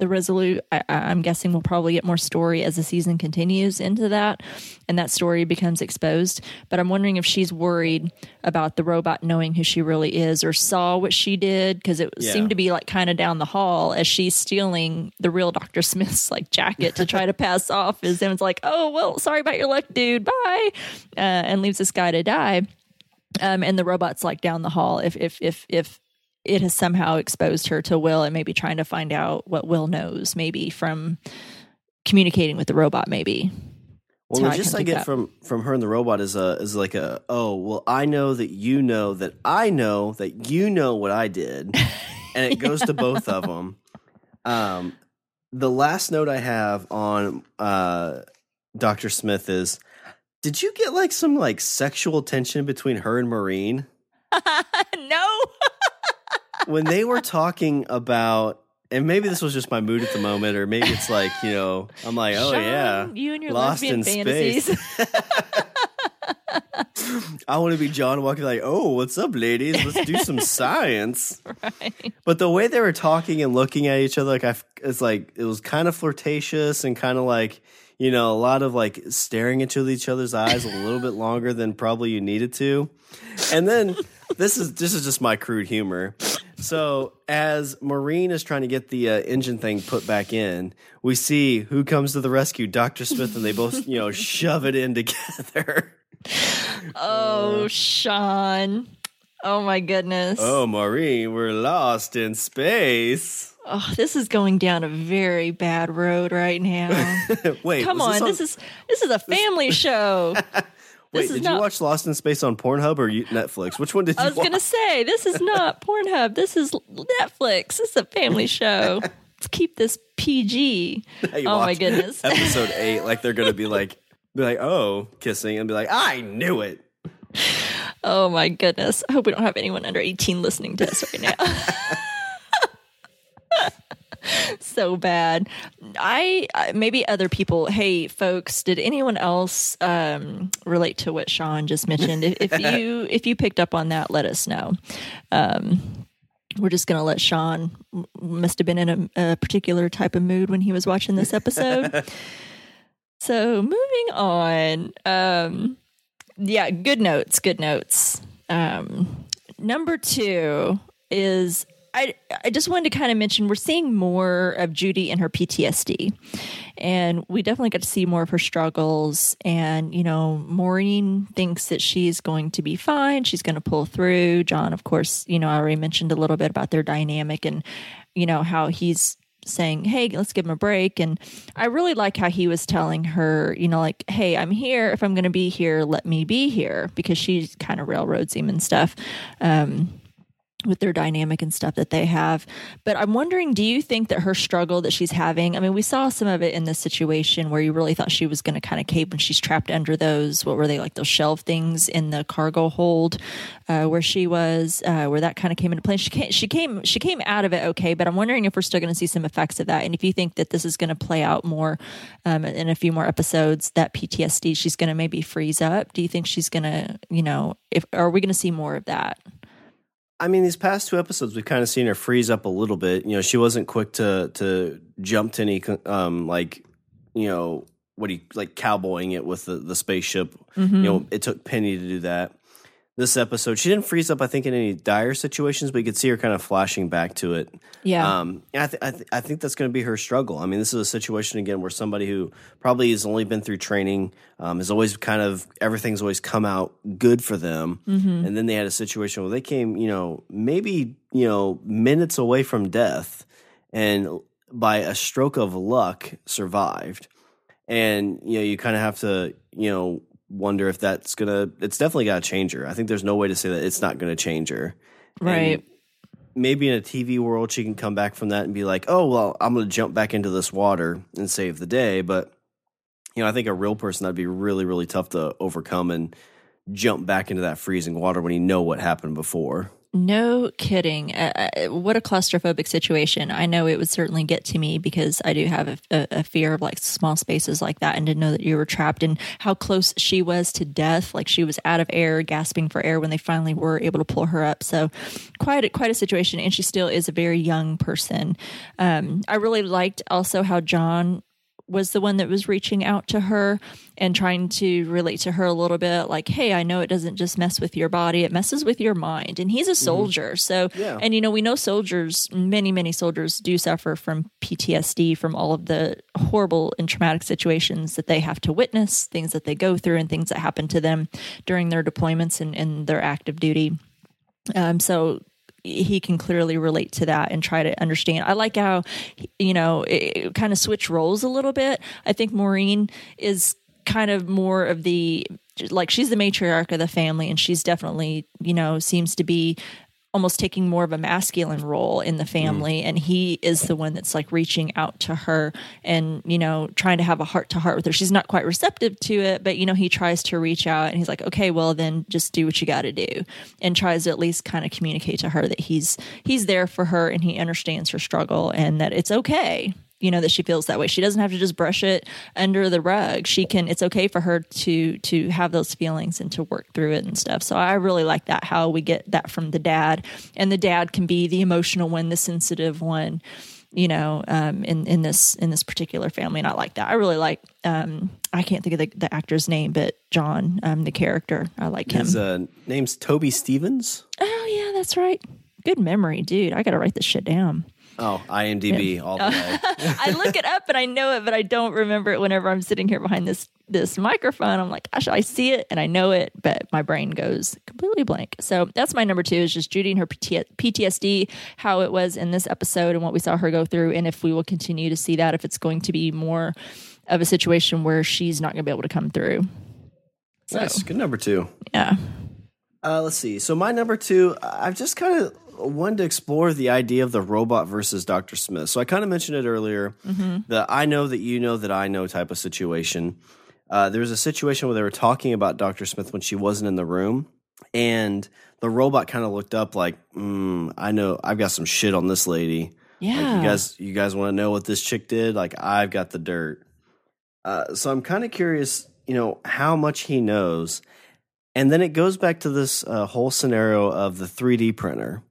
the Resolute. I, I'm guessing we'll probably get more story as the season continues into that, and that story becomes exposed. But I'm wondering if she's worried about the robot knowing who she really is, or saw what she did because it Yeah. seemed to be like kind of down the hall as she's stealing the real Doctor Smith's like jacket to try to pass off. As him. It's like, "Oh well, sorry about your luck, dude. Bye," uh, and leaves this guy to die. Um, and the robot's like down the hall. If if if if it has somehow exposed her to Will and maybe trying to find out what Will knows, maybe from communicating with the robot, maybe. Well, the I gist can I get that. from from her and the robot is a is like a oh well I know that you know that I know that you know what I did, and it goes to both of them. Um, the last note I have on uh, Doctor Smith is, did you get like some like sexual tension between her and Maureen no. when they were talking about? And maybe this was just my mood at the moment, or maybe it's like you know I'm like oh Sean, yeah You and your Lost in fantasies. space. I want to be John walking like, oh, what's up, ladies? Let's do some science. right. But the way they were talking and looking at each other, like I, it's like it was kind of flirtatious and kind of like you know a lot of like staring into each other's eyes a little bit longer than probably you needed to. And then this is this is just my crude humor. So as Maureen is trying to get the uh, engine thing put back in, we see who comes to the rescue, Doctor Smith, and they both you know shove it in together. Oh, Sean. Oh my goodness. Oh, Maureen, we're lost in space. Oh, this is going down a very bad road right now. Wait, Come on, this, this is this is a family show. Wait, did not- you watch Lost in Space on Pornhub or Netflix? Which one did you I was gonna say this is not Pornhub. This is Netflix. This is a family show. Let's keep this PG. Oh my goodness. Episode eight, like they're gonna be like, be like, oh, kissing, and be like, I knew it. Oh my goodness. I hope we don't have anyone under 18 listening to us right now. so bad. I maybe other people. Hey, folks, did anyone else um, relate to what Sean just mentioned? If, if you if you picked up on that, let us know. Um, we're just gonna let Sean must have been in a, a particular type of mood when he was watching this episode. so moving on. Um, yeah, good notes, good notes. Um, number two is I I just wanted to kind of mention we're seeing more of Judy and her PTSD, and we definitely got to see more of her struggles. And you know, Maureen thinks that she's going to be fine; she's going to pull through. John, of course, you know, I already mentioned a little bit about their dynamic and you know how he's saying, Hey, let's give him a break. And I really like how he was telling her, you know, like, Hey, I'm here. If I'm going to be here, let me be here because she kind of railroads him and stuff. Um, with their dynamic and stuff that they have. But I'm wondering, do you think that her struggle that she's having, I mean, we saw some of it in this situation where you really thought she was going to kind of cave when she's trapped under those, what were they, like those shelf things in the cargo hold uh, where she was, uh, where that kind of came into play. She came, she came, she came out of it okay, but I'm wondering if we're still going to see some effects of that. And if you think that this is going to play out more um, in a few more episodes, that PTSD, she's going to maybe freeze up. Do you think she's going to, you know, if, are we going to see more of that? I mean, these past two episodes, we've kind of seen her freeze up a little bit. You know, she wasn't quick to to jump to any um like you know what do you like cowboying it with the the spaceship. Mm-hmm. You know, it took Penny to do that. This episode, she didn't freeze up. I think in any dire situations, but you could see her kind of flashing back to it. Yeah. Um, I, th- I, th- I think that's going to be her struggle. I mean, this is a situation again where somebody who probably has only been through training um, has always kind of everything's always come out good for them, and then they had a situation where they came, you know, maybe you know minutes away from death, and by a stroke of luck survived. And you know, you kind of have to, you know, wonder if that's gonna. It's definitely got to change her. I think there's no way to say that it's not going to change her. And right. maybe in a TV world she can come back from that and be like, "Oh, well, I'm going to jump back into this water and save the day." But you know, I think a real person that'd be really really tough to overcome and jump back into that freezing water when you know what happened before. No kidding. Uh, uh, what a claustrophobic situation. I know it would certainly get to me because I do have a, a, a, fear of like small spaces like that and to know that you were trapped and how close she was to death. Like she was out of air, gasping for air when they finally were able to pull her up. So quite a, quite a situation. And she still is a very young person. Um, I really liked also how John was the one that was reaching out to her and trying to relate to her a little bit like hey i know it doesn't just mess with your body it messes with your mind and he's a mm-hmm. soldier mm-hmm. so yeah. and you know we know soldiers many many soldiers do suffer from ptsd from all of the horrible and traumatic situations that they have to witness things that they go through and things that happen to them during their deployments and, and their active duty um, so he can clearly relate to that and try to understand. I like how, you know, it, kind of switch roles a little bit. I think Maureen is kind of more of the like she's the matriarch of the family and she's definitely you know seems to be almost taking more of a masculine role in the family mm. and he is the one that's like reaching out to her and you know trying to have a heart to heart with her she's not quite receptive to it but you know he tries to reach out and he's like okay well then just do what you got to do and tries to at least kind of communicate to her that he's he's there for her and he understands her struggle and that it's okay you know that she feels that way. She doesn't have to just brush it under the rug. She can it's okay for her to to have those feelings and to work through it and stuff. So i really like that how we get that from the dad. And the dad can be the emotional one the sensitive one you know um, in in this in this particular family. And i like that. I really like um, i can't think of the, the actor's name but john um, the character. I like him. His uh, name's Toby Stephens? Oh yeah that's right. Good memory dude. I gotta write this shit down Oh, IMDb yeah. all the way. I look it up and I know it, but I don't remember it whenever I'm sitting here behind this this microphone. I'm like, gosh, I see it and I know it, but my brain goes completely blank. So that's my number two is just Judy and her PTSD, how it was in this episode and what we saw her go through, and if we will continue to see that, if it's going to be more of a situation where she's not going to be able to come through. So, nice, good number two. Yeah. Uh, let's see. So my number two, I've just kind of wanted to explore the idea of the robot versus Dr. Smith. So I kind of mentioned it earlier, mm-hmm. the I know that you know that I know type of situation. Uh, there was a situation where they were talking about Dr. Smith when she wasn't in the room, and the robot kind of looked up like, mm, "I know, I've got some shit on this lady. Yeah, like, you guys, you guys want to know what this chick did? Like, I've got the dirt. Uh, so I'm kind of curious, you know, how much he knows." And then it goes back to this uh, whole scenario of the 3D printer.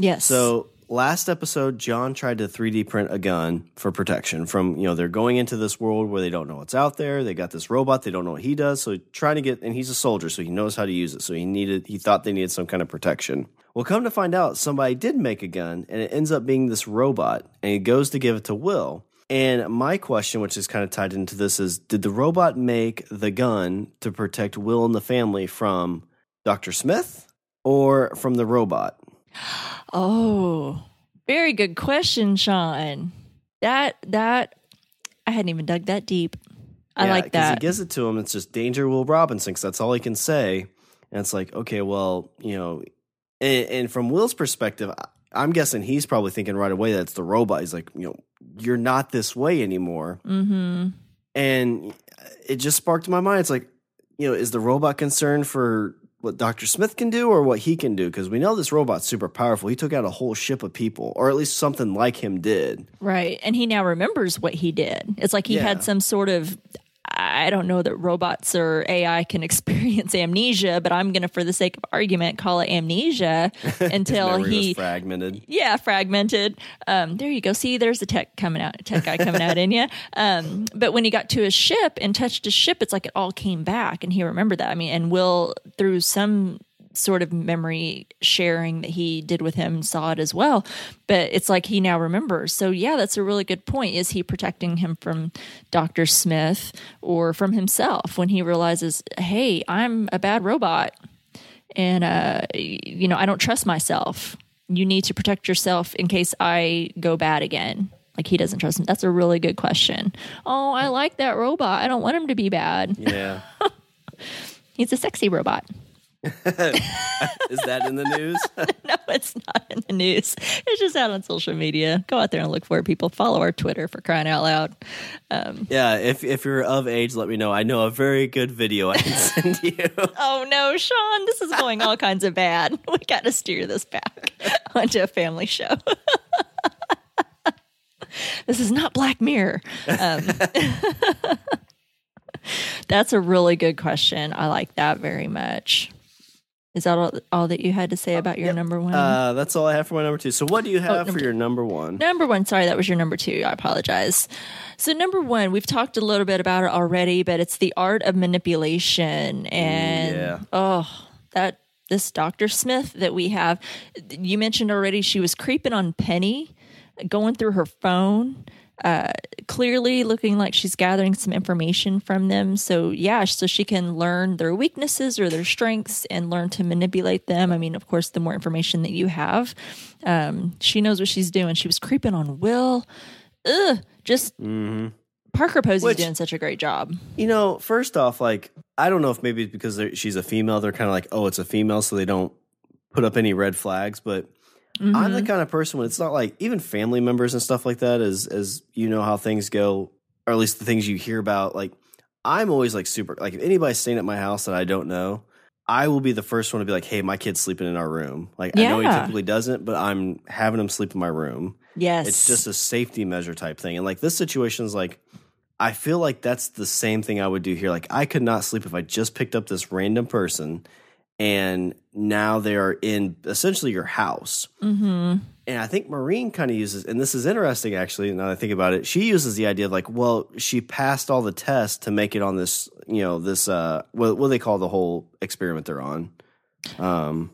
Yes. So last episode, John tried to 3D print a gun for protection from, you know, they're going into this world where they don't know what's out there. They got this robot, they don't know what he does. So trying to get, and he's a soldier, so he knows how to use it. So he needed, he thought they needed some kind of protection. Well, come to find out, somebody did make a gun and it ends up being this robot and he goes to give it to Will. And my question, which is kind of tied into this, is did the robot make the gun to protect Will and the family from Dr. Smith or from the robot? Oh, very good question, Sean. That that I hadn't even dug that deep. I yeah, like that. He gives it to him. It's just danger, Will Robinson, because that's all he can say. And it's like, okay, well, you know, and, and from Will's perspective, I'm guessing he's probably thinking right away that it's the robot. He's like, you know, you're not this way anymore. Mm-hmm. And it just sparked my mind. It's like, you know, is the robot concerned for what Dr. Smith can do or what he can do because we know this robot's super powerful. He took out a whole ship of people, or at least something like him did. Right. And he now remembers what he did. It's like he yeah. had some sort of I don't know that robots or AI can experience amnesia, but I'm going to, for the sake of argument, call it amnesia until he fragmented. Yeah, fragmented. Um, there you go. See, there's a tech coming out, a tech guy coming out in you. Um, but when he got to his ship and touched his ship, it's like it all came back, and he remembered that. I mean, and Will through some sort of memory sharing that he did with him saw it as well. But it's like he now remembers. So, yeah, that's a really good point. Is he protecting him from Dr. Smith or from himself when he realizes, hey, I'm a bad robot and, uh, you know, I don't trust myself? You need to protect yourself in case I go bad again. Like he doesn't trust him. That's a really good question. Oh, I like that robot. I don't want him to be bad. Yeah. He's a sexy robot. Is that in the news? no, it's not in the news. It's just out on social media. Go out there and look for it. People follow our Twitter for crying out loud. yeah, if if you're of age, let me know. I know a very good video I can send you. Oh no, Sean, this is going all kinds of bad. We got to steer this back onto a family show. this is not Black Mirror. Um, that's a really good question. I like that very much. Is that all, all that you had to say about your number one? Uh, that's all I have for my number two. So, what do you have number for your number one? Number one, sorry, that was your number two. I apologize. So, number one, we've talked a little bit about it already, but it's the art of manipulation. And yeah. oh, that this Dr. Smith that we have, you mentioned already, she was creeping on Penny, going through her phone. Uh, clearly looking like she's gathering some information from them. So, yeah, so she can learn their weaknesses or their strengths and learn to manipulate them. I mean, of course, the more information that you have, um, she knows what she's doing. She was creeping on Will. Ugh, just Parker Posey's doing such a great job. You know, first off, like I don't know if maybe it's because she's a female, they're kind of like, oh, it's a female, so they don't put up any red flags. But I'm Mm-hmm. the kind of person when it's not like even family members and stuff like that, as as you know how things go, or at least the things you hear about. Like I'm always like super like if anybody's staying at my house that I don't know. I will be the first one to be like, "Hey, my kid's sleeping in our room." Like I know he typically doesn't, but I'm having him sleep in my room. Yes. It's just a safety measure type thing. And like this situation is like, I feel like that's the same thing I would do here. Like I could not sleep if I just picked up this random person and now they are in essentially your house. hmm And I think Maureen kind of uses, and this is interesting actually, now that I think about it, she uses the idea of like, well, she passed all the tests to make it on this, you know, this, uh, what, what do they call the whole experiment they're on? Um,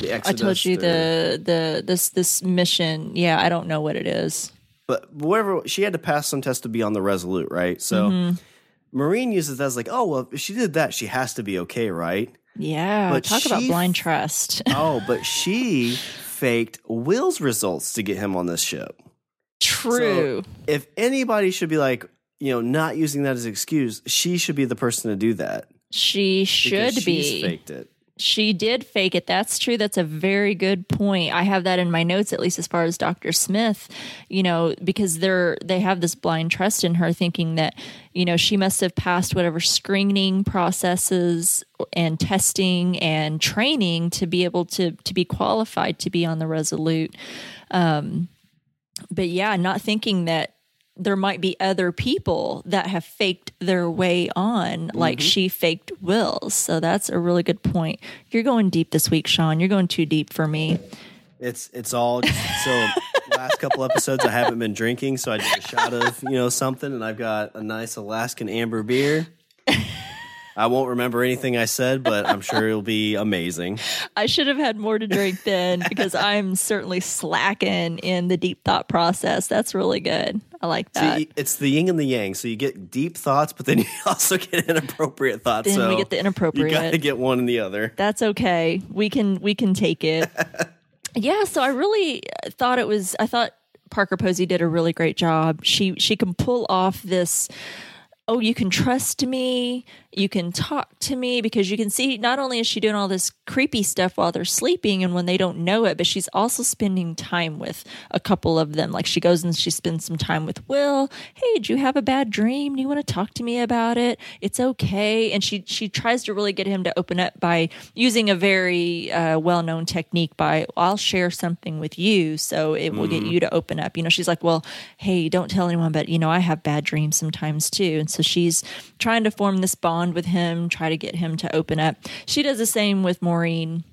the I told you the the this this mission. Yeah, I don't know what it is. but whatever she had to pass some test to be on the resolute right so Mm-hmm. Maureen uses that as like oh well if she did that she has to be okay right Yeah, But talk about blind trust. oh but she faked will's results to get him on this ship True. if anybody should be like you know not using that as excuse she should be the person to do that she should be. faked it She did fake it. That's true. That's a very good point. I have that in my notes, at least as far as Dr. Smith, you know, because they're they have this blind trust in her, thinking that, you know, she must have passed whatever screening processes and testing and training to be able to to be qualified to be on the Resolute. Um, but yeah, not thinking that there might be other people that have faked their way on like mm-hmm. she faked Will's. So that's a really good point. You're going deep this week, Sean. You're going too deep for me. it's it's all so last couple episodes i haven't been drinking so i did a shot of you know something and i've got a nice alaskan amber beer I won't remember anything I said, but I'm sure it'll be amazing. I should have had more to drink then because I'm certainly slacking in the deep thought process. That's really good. I like that. See, it's the yin and the yang. So you get deep thoughts, but then you also get inappropriate thoughts. Then so we get the inappropriate. You got to get one and the other. That's okay. We can we can take it. yeah, so I really thought it was I thought Parker Posey did a really great job. She she can pull off this oh, you can trust me, you can talk to me because you can see not only is she doing all this creepy stuff while they're sleeping and when they don't know it, but she's also spending time with a couple of them. Like she goes and she spends some time with Will. Hey, did you have a bad dream? Do you want to talk to me about it? It's okay. And she she tries to really get him to open up by using a very uh, well known technique by I'll share something with you so it will get you to open up. You know, she's like, well, hey, don't tell anyone, but you know, I have bad dreams sometimes too. And so she's trying to form this bond with him, try to get him to open up. She does the same with Maureen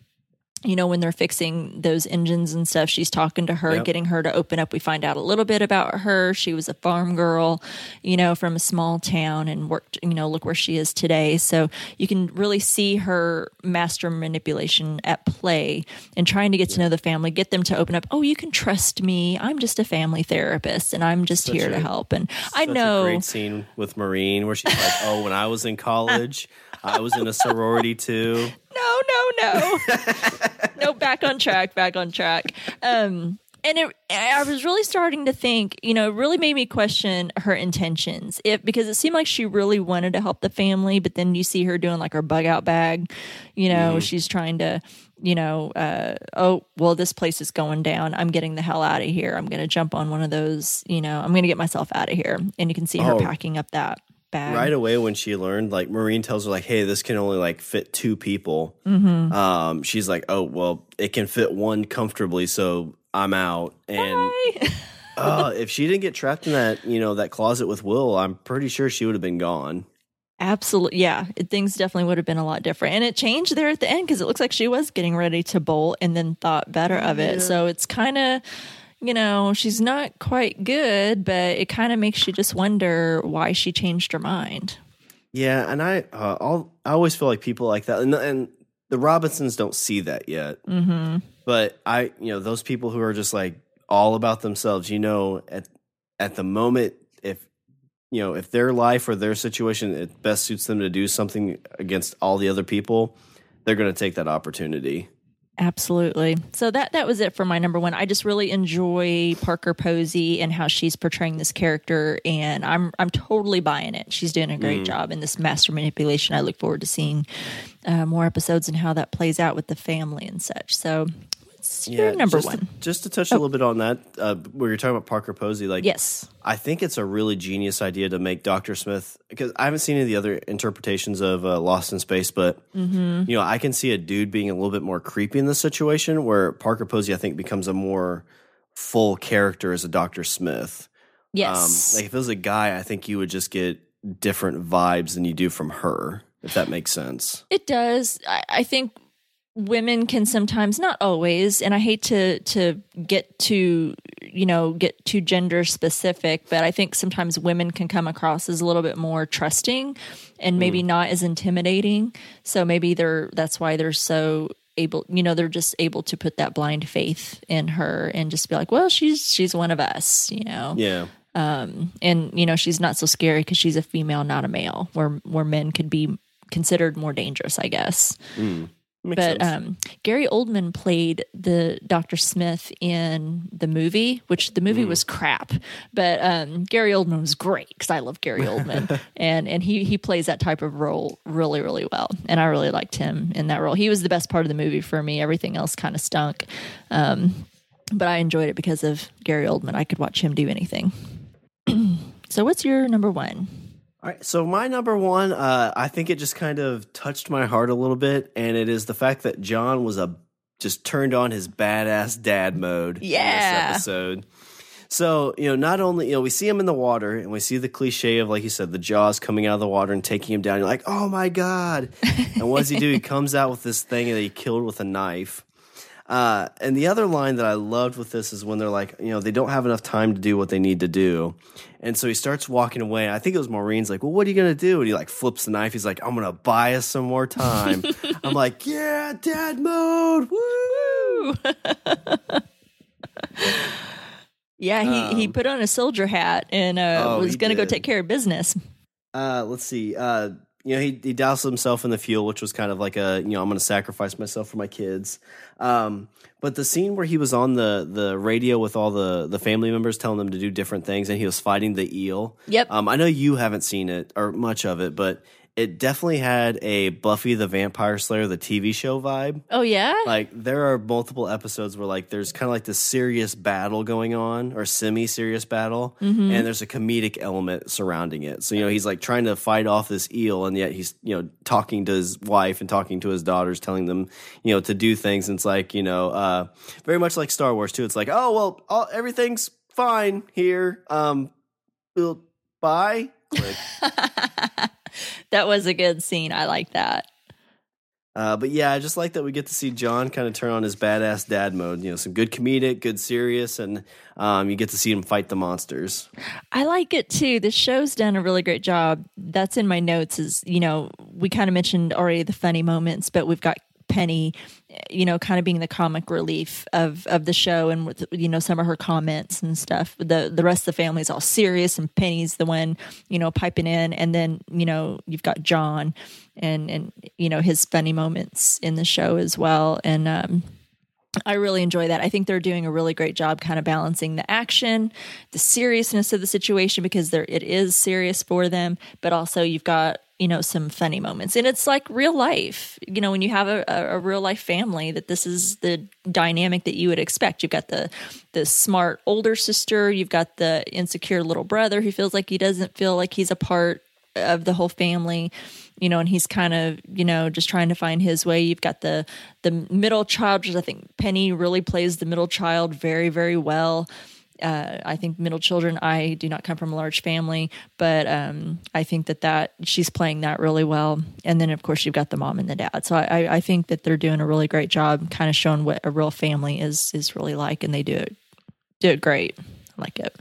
you know, when they're fixing those engines and stuff, she's talking to her, Yep. getting her to open up. We find out a little bit about her. She was a farm girl, you know, from a small town and worked, you know, look where she is today. So you can really see her master manipulation at play and trying to get to know the family, get them to open up. Oh, you can trust me. I'm just a family therapist and I'm just here to help. And I know. a great scene with Maureen where she's like, "Oh, when I was in college, I was in a sorority too." no, no, no. no, back on track, back on track. Um, and it, I was really starting to think, you know, it really made me question her intentions. If because it seemed like she really wanted to help the family, but then you see her doing like her bug out bag, you know, she's trying to, you know, uh, oh well, this place is going down. I'm getting the hell out of here. I'm going to jump on one of those, you know, I'm going to get myself out of here. And you can see her Oh. packing up that bag. right away when she learned like Maureen tells her like hey this can only like fit two people um she's like oh well it can fit one comfortably so I'm out and uh, if she didn't get trapped in that you know that closet with Will I'm pretty sure she would have been gone Absolutely. Yeah. It, things definitely would have been a lot different. And it changed there at the end because it looks like she was getting ready to bolt and then thought better of it. So it's kind of, you know, she's not quite good, but it kind of makes you just wonder why she changed her mind. yeah and I uh, I always feel like people like that and and the Robinsons don't see that yet Mm-hmm. but I, you know, those people who are just like all about themselves, you know, at at the moment, if you know, if their life or their situation it best suits them to do something against all the other people, they're going to take that opportunity. Absolutely. So that that was it for my number one. I just really enjoy Parker Posey and how she's portraying this character, and I'm I'm totally buying it. She's doing a great job in this master manipulation. I look forward to seeing uh, more episodes and how that plays out with the family and such. So, what's your number just one? To, just to touch a little bit on that, uh, where you're talking about Parker Posey, like yes. I think it's a really genius idea to make Doctor Smith because I haven't seen any of the other interpretations of uh, Lost in Space, but Mm-hmm. you know I can see a dude being a little bit more creepy in this situation where Parker Posey I think becomes a more full character as a Doctor Smith. Yes. Um, like if it was a guy, I think you would just get different vibes than you do from her, if that makes sense. It does. I, I think women can sometimes, not always, and I hate to to get to you know get too gender specific, but I think sometimes women can come across as a little bit more trusting and maybe not as intimidating. So maybe they're that's why they're so able you know they're just able to put that blind faith in her and just be like well she's she's one of us you know Yeah. um and you know she's not so scary because she's a female not a male where where men could be considered more dangerous i guess Makes but um, Gary Oldman played the Dr. Smith in the movie, which the movie was crap, but um, Gary Oldman was great because I love Gary Oldman, and and he he plays that type of role really really well, and I really liked him in that role. He was the best part of the movie for me. Everything else kind of stunk, um, but I enjoyed it because of Gary Oldman. I could watch him do anything. so, what's your number one? All right, so my number one, uh, I think it just kind of touched my heart a little bit, and it is the fact that John was a just turned on his badass dad mode. Yeah. episode. So you know, not only you know we see him in the water, and we see the cliche of like you said, the jaws coming out of the water and taking him down. You're like, oh my god! and what does he do? He comes out with this thing that he killed with a knife. Uh, and the other line that I loved with this is when they're like, you know, they don't have enough time to do what they need to do. And so he starts walking away. I think it was Maureen's like, well, what are you going to do? And he like flips the knife. He's like, I'm going to buy us some more time. I'm like, yeah, dad mode. Woo! Yeah, he, he put on a soldier hat and uh, Um, Oh, was going to go take care of business. Uh, let's see. Uh, you know, he, he doused himself in the fuel, which was kind of like a, you know, I'm going to sacrifice myself for my kids. Um, but the scene where he was on the, the radio with all the, the family members telling them to do different things and he was fighting the eel. Yep. Um, I know you haven't seen it or much of it, but it definitely had a Buffy the Vampire Slayer, the TV show vibe. Oh yeah, Like there are multiple episodes where like there's kind of like this serious battle going on or semi-serious battle Mm-hmm. and there's a comedic element surrounding it. So you know he's like trying to fight off this eel and yet he's you know talking to his wife and talking to his daughters telling them you know to do things and it's like you know uh very much like Star Wars too. It's like oh well all, everything's fine here. Um well, bye. Like, that was a good scene. I like that. Uh, but yeah, I just like that we get to see John kind of turn on his badass dad mode. You know, some good comedic, good serious, and um, you get to see him fight the monsters. I like it too. The show's done a really great job. That's in my notes. Is you know we kind of mentioned already the funny moments, but we've got Penny, you know, kind of being the comic relief of of the show, and with you know some of her comments and stuff. The the rest of the family is all serious, and Penny's the one you know piping in, and then you know you've got John, and and you know his funny moments in the show as well, and um I really enjoy that. I think they're doing a really great job kind of balancing the action, the seriousness of the situation because there it is serious for them, but also you've got, you know, some funny moments. And it's like real life. You know, when you have a, a, a real life family that this is the dynamic that you would expect. You've got the the smart older sister, you've got the insecure little brother who feels like he doesn't feel like he's a part of the whole family you know, and he's kind of, you know, just trying to find his way. You've got the the middle child, which I think Penny really plays the middle child very, very well. Uh, I think middle children. I do not come from a large family, but um, I think that that she's playing that really well. And then, of course, you've got the mom and the dad. So I, I think that they're doing a really great job, kind of showing what a real family is is really like, and they do it do it great. I like it.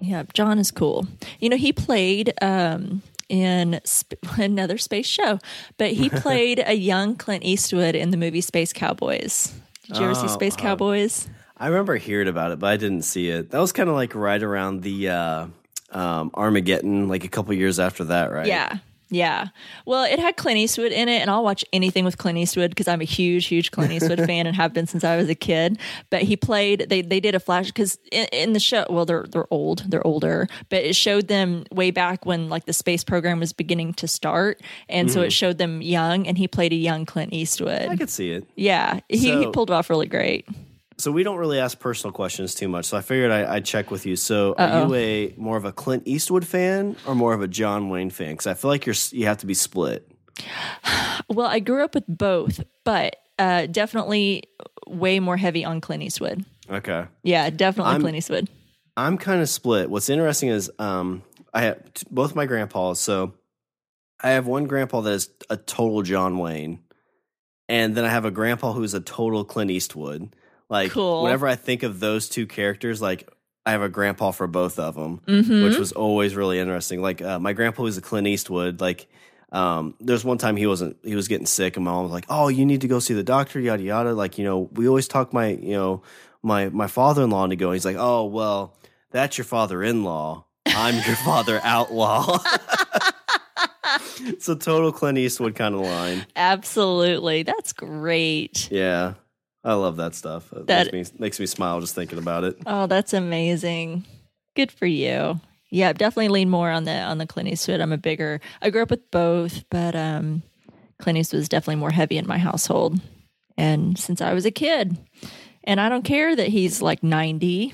Yeah, John is cool. You know, he played um, in sp- another space show, but he played a young Clint Eastwood in the movie Space Cowboys. Did you ever see Oh, Space uh, Cowboys? I remember hearing about it, but I didn't see it. That was kind of like right around the uh, um, Armageddon, like a couple years after that, right? Yeah. Yeah. Well, it had Clint Eastwood in it, and I'll watch anything with Clint Eastwood because I'm a huge, huge Clint Eastwood fan and have been since I was a kid. But he played. They they did a flash because in, in the show, well, they're they're old, they're older, but it showed them way back when like the space program was beginning to start, and so it showed them young, and he played a young Clint Eastwood. I could see it. yeah, he, he pulled off really great. So we don't really ask personal questions too much. So I figured I, I'd check with you. So are you a more of a Clint Eastwood fan or more of a John Wayne fan? Because I feel like you're you have to be split. Well, I grew up with both, but uh, definitely way more heavy on Clint Eastwood. Okay. Yeah, definitely I'm- Clint Eastwood. I'm kind of split. What's interesting is um, I have t- both my grandpas. So I have one grandpa that is a total John Wayne, and then I have a grandpa who's a total Clint Eastwood. Like Cool. whenever I think of those two characters, like I have a grandpa for both of them, Mm-hmm. which was always really interesting. Like uh, my grandpa was a Clint Eastwood. Like um, there's one time he wasn't he was getting sick, and my mom was like, "Oh, you need to go see the doctor." Yada yada. Like you know, we always talk my you know my my father in law into going. He's like, "Oh well." That's your father in law. I'm your father outlaw. it's a total Clint Eastwood kind of line. Absolutely. That's great. Yeah. I love that stuff. It That- makes me makes me smile just thinking about it. Oh, that's amazing. Good for you. Yeah, definitely lean more on the on the Clint Eastwood. I'm a bigger I grew up with both, but um Clint Eastwood was definitely more heavy in my household. And since I was a kid. And I don't care that he's like 90.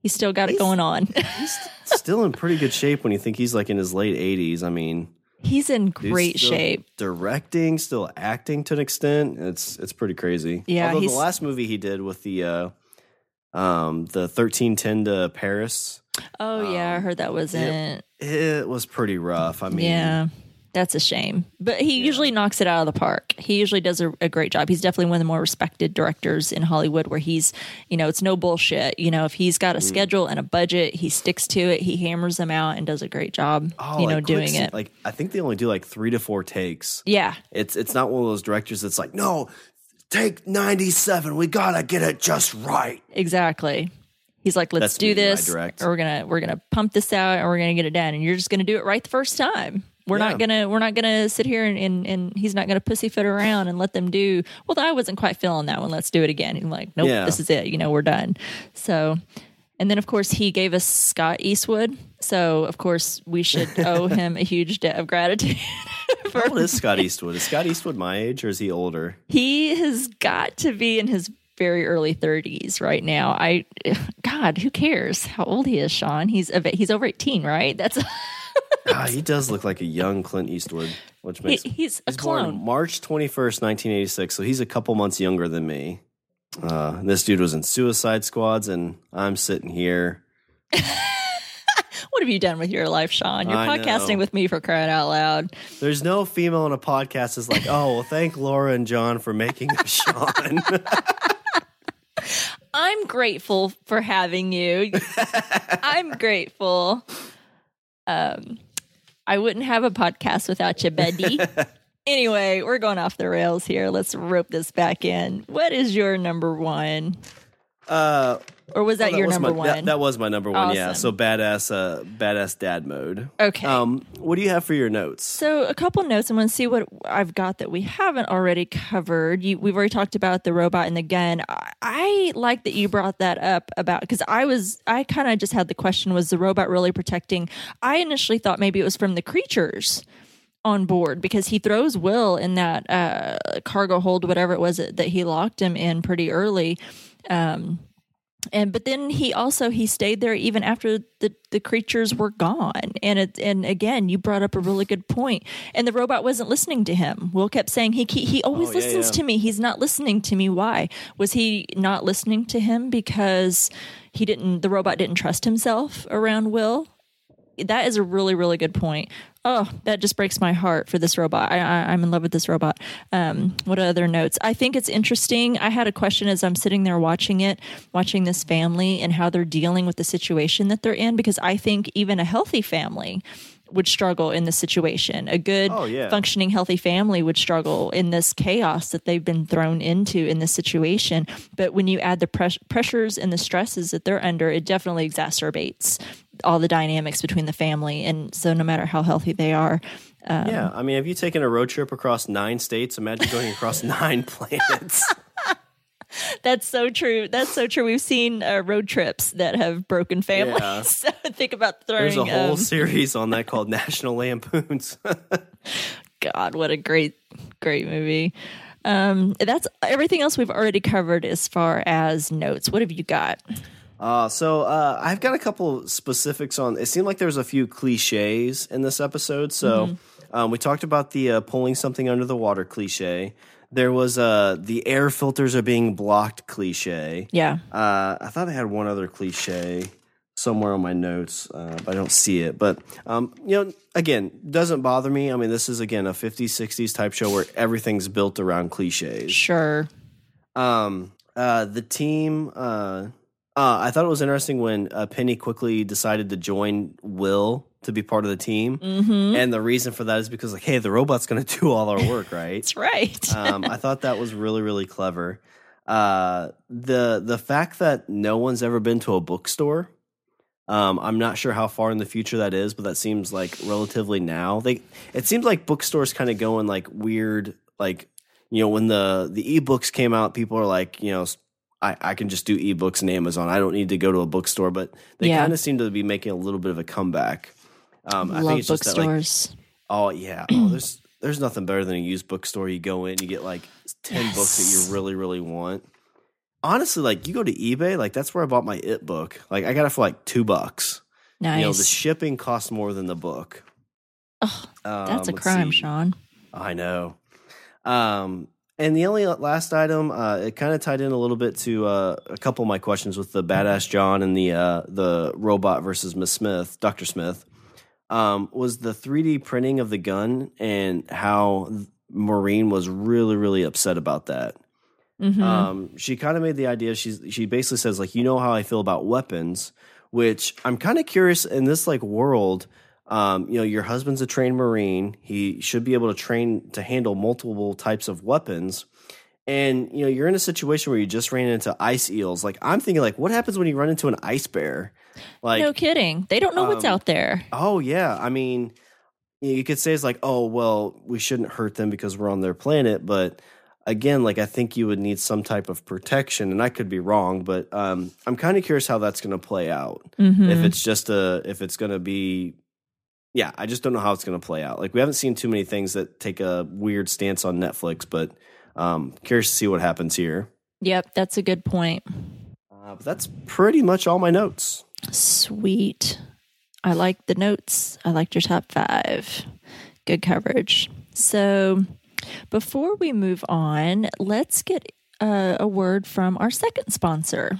He's still got it going on. He's still in pretty good shape when you think he's like in his late 80s. I mean, he's in great shape. Directing, still acting to an extent. It's it's pretty crazy. Yeah, Although he's- the last movie he did with the uh um the 1310 to Paris, Oh yeah, I um, heard that wasn't it was pretty rough. I mean, Yeah, that's a shame. But he usually knocks it out of the park. He usually does a, a great job. He's definitely one of the more respected directors in Hollywood where he's, you know, it's no bullshit. You know, if he's got a Mm. schedule and a budget, he sticks to it. He hammers them out and does a great job, Oh, you know, like doing scene- it. Like I think they only do like three to four takes. yeah, It's it's not one of those directors that's like, no, take ninety seven. We gotta get it just right. exactly. He's like, let's That's do me when I this. Or we're gonna we're gonna pump this out and we're gonna get it done. And you're just gonna do it right the first time. We're Yeah. not gonna we're not gonna sit here and, and and he's not gonna pussyfoot around and let them do well I wasn't quite feeling that one. Let's do it again. And like, nope, Yeah. this is it. You know, we're done. So and then of course he gave us Scott Eastwood. So of course we should owe him a huge debt of gratitude. How old is Scott Eastwood? Is Scott Eastwood my age or is he older? he has got to be in his very early 30s right now. I God, who cares how old he is, Sean? He's a, he's over 18, right? That's Ah, he does look like a young Clint Eastwood, which he, makes he's a He's born. March 21st, 1986, so he's a couple months younger than me. Uh, this dude was in Suicide Squads, and I'm sitting here. What have you done with your life, Sean? You're I podcasting know. with me for crying out loud. There's no female in a podcast that's like, oh, well, thank Laura and John for making us Sean. I'm grateful for having you. I'm grateful. Um, I wouldn't have a podcast without you, Betty. anyway, we're going off the rails here. Let's rope this back in. What is your number one? Uh, or was that Oh, your was number my, one? That, that was my number one. Yeah. So badass, uh, badass dad mode. Okay. Um, what do you have for your notes? So, a couple notes. I'm going to see what I've got that we haven't already covered. You, we've already talked about the robot and the gun. I, I like that you brought that up about because I was, I kind of just had the question: Was the robot really protecting? I initially thought maybe it was from the creatures on board because he throws Will in that uh, cargo hold, whatever it was that he locked him in pretty early. Um, and but then he also he stayed there even after the the creatures were gone. And it and again you brought up a really good point. And the robot wasn't listening to him. Will kept saying he he, he always Oh, yeah, listens yeah. to me. He's not listening to me. Why? Was he not listening to him because he didn't the robot didn't trust himself around will that is a really really good point. Oh that just breaks my heart for this robot. I, I, i'm in love with this robot. Um, what other notes? I think it's interesting. I had a question as i'm sitting there watching it watching this family and how they're dealing with the situation that they're in because i think even a healthy family would struggle in this situation. A good Oh, yeah. functioning healthy family would struggle in this chaos that they've been thrown into in this situation. But when you add the pres- pressures and the stresses that they're under it definitely exacerbates all the dynamics between the family and so no matter how healthy they are um, yeah. I mean, have you taken a road trip across nine states? Imagine going across nine planets. that's so true that's so true we've seen uh, road trips that have broken families Yeah. so think about throwing There's a whole um, series on that called National Lampoons. God, what a great, great movie. Um, that's everything else we've already covered as far as notes. What have you got? Uh, so uh, I've got a couple specifics on. It seemed like there was a few cliches in this episode. So Mm-hmm. um, we talked about the uh, pulling something under the water cliche. There was uh, the air filters are being blocked cliche. Yeah. Uh, I thought I had one other cliche somewhere on my notes, uh, but I don't see it. But um, you know, again, doesn't bother me. I mean, this is again a 50s, 60s type show where everything's built around cliches. Sure. Um, uh, the team. Uh, uh, I thought it was interesting when uh, Penny quickly decided to join Will to be part of the team, Mm-hmm. and the reason for that is because like, hey, the robot's going to do all our work, right? That's right. um, I thought that was really really clever. Uh, the the fact that no one's ever been to a bookstore. Um, I'm not sure how far in the future that is, but that seems like relatively now. They it seems like bookstores kind of going like weird, like you know when the the ebooks came out, people are like, you know, I, I can just do ebooks and Amazon. I don't need to go to a bookstore, but they Yeah. kind of seem to be making a little bit of a comeback. Um, I Love think it's just that, like, bookstores. Oh yeah. Oh, there's there's nothing better than a used bookstore. You go in, you get like ten books that you really really want. Honestly, like you go to eBay, like that's where I bought my It book. Like I got it for like two bucks. nice. You know, the shipping costs more than the book. Um, that's a crime, see. Sean. I know. Um, and the only last item, uh, it kind of tied in a little bit to uh, a couple of my questions with the badass John and the uh, the robot versus Miss Smith, Doctor Smith, um, was the 3D printing of the gun and how Maureen was really really upset about that. Mhm. Um, she kind of made the idea. She's she basically says like, you know how I feel about weapons, which I'm kind of curious in this like world. Um, you know, your husband's a trained marine. He should be able to train to handle multiple types of weapons. And you know, you're in a situation where you just ran into ice eels. Like I'm thinking, like, what happens when you run into an ice bear? Like, no kidding. They don't know what's um, out there. Oh yeah, I mean, you could say it's like, oh well, we shouldn't hurt them because we're on their planet, but again, like I think you would need some type of protection, and I could be wrong, but um, I'm kind of curious how that's going to play out. Mhm. If it's just a, if it's going to be, yeah, I just don't know how it's going to play out. Like we haven't seen too many things that take a weird stance on Netflix, but um, curious to see what happens here. Yep, that's a good point. Uh, but that's pretty much all my notes. Sweet. I like the notes. I liked your top five. Good coverage. So, before we move on, let's get uh, a word from our second sponsor.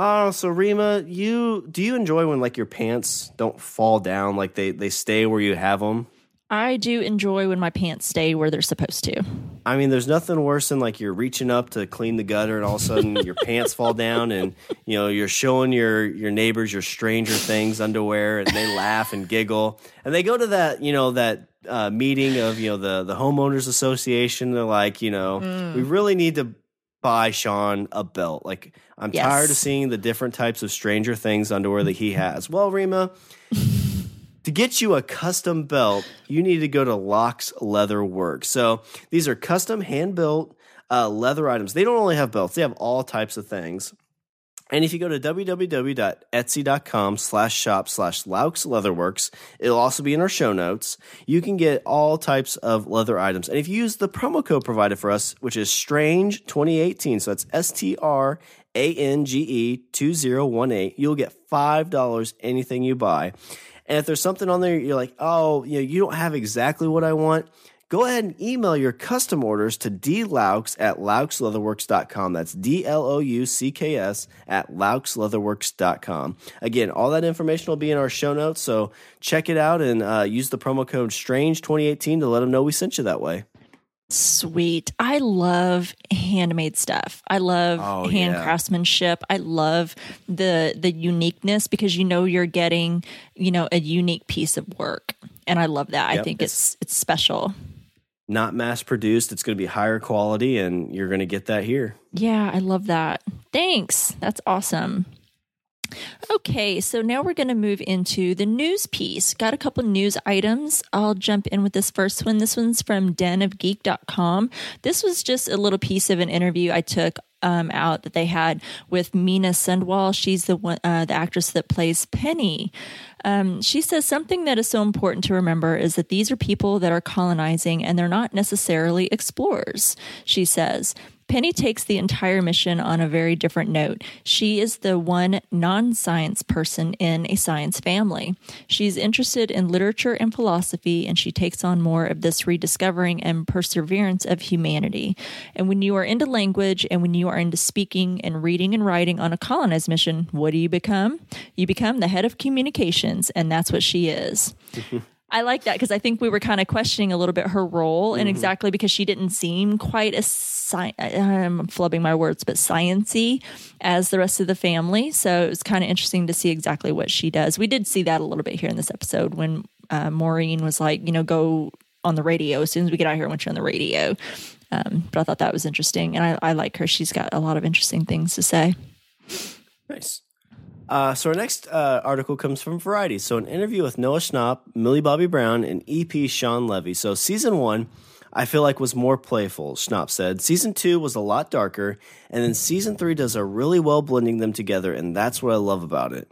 Oh, so Rima, you do you enjoy when like your pants don't fall down, like they they stay where you have them? I do enjoy when my pants stay where they're supposed to. I mean, there's nothing worse than like you're reaching up to clean the gutter, and all of a sudden your pants fall down, and you know you're showing your your neighbors your Stranger Things underwear, and they laugh and giggle, and they go to that you know that uh, meeting of you know the the homeowners association. They're like, you know, we really need to buy Sean a belt. Like I'm Yes. tired of seeing the different types of Stranger Things underwear that he has. Well, Rima, to get you a custom belt, you need to go to Locks Leather Works. So these are custom hand built uh, leather items. They don't only have belts; they have all types of things. And if you go to www.etsy.com slash shop slash Laux Leatherworks, it'll also be in our show notes. You can get all types of leather items. And if you use the promo code provided for us, which is Strange 2018, so that's S T R A N G E 2018, you'll get $5 anything you buy. And if there's something on there you're like, oh, you know, you don't have exactly what I want, go ahead and email your custom orders to dlaux at louxleatherworks.com. That's D L O U C K S at louxleatherworks.com. Again, all that information will be in our show notes, so check it out and uh, use the promo code STRANGE2018 to let them know we sent you that way. Sweet. I love handmade stuff. I love Oh, hand yeah. craftsmanship. I love the the uniqueness because you know you're getting, you know, a unique piece of work. And I love that. I Yep. think it's it's special. Not mass produced, it's going to be higher quality, and you're going to get that here. Yeah, I love that. Thanks. That's awesome. Okay, so now we're going to move into the news piece. Got a couple news items. I'll jump in with this first one. This one's from denofgeek.com. This was just a little piece of an interview I took um, out that they had with Mina Sundwall. She's the one, uh, the actress that plays Penny. Um, she says something that is so important to remember is that these are people that are colonizing and they're not necessarily explorers. She says, Penny takes the entire mission on a very different note. She is the one non science person in a science family. She's interested in literature and philosophy, and she takes on more of this rediscovering and perseverance of humanity. And when you are into language and when you are into speaking and reading and writing on a colonized mission, what do you become? You become the head of communications, and that's what she is. I like that because I think we were kind of questioning a little bit her role, and exactly because she didn't seem quite as sci- I'm flubbing my words, but sciency as the rest of the family. So it was kind of interesting to see exactly what she does. We did see that a little bit here in this episode when uh, Maureen was like, you know, go on the radio as soon as we get out here. I want you on the radio. Um, but I thought that was interesting, and I, I like her. She's got a lot of interesting things to say. Nice. Uh, so our next uh, article comes from Variety. So an interview with Noah Schnapp, Millie Bobby Brown, and EP Shawn Levy. So season one, I feel like was more playful. Schnapp said season two was a lot darker, and then season three does a really well blending them together, and that's what I love about it.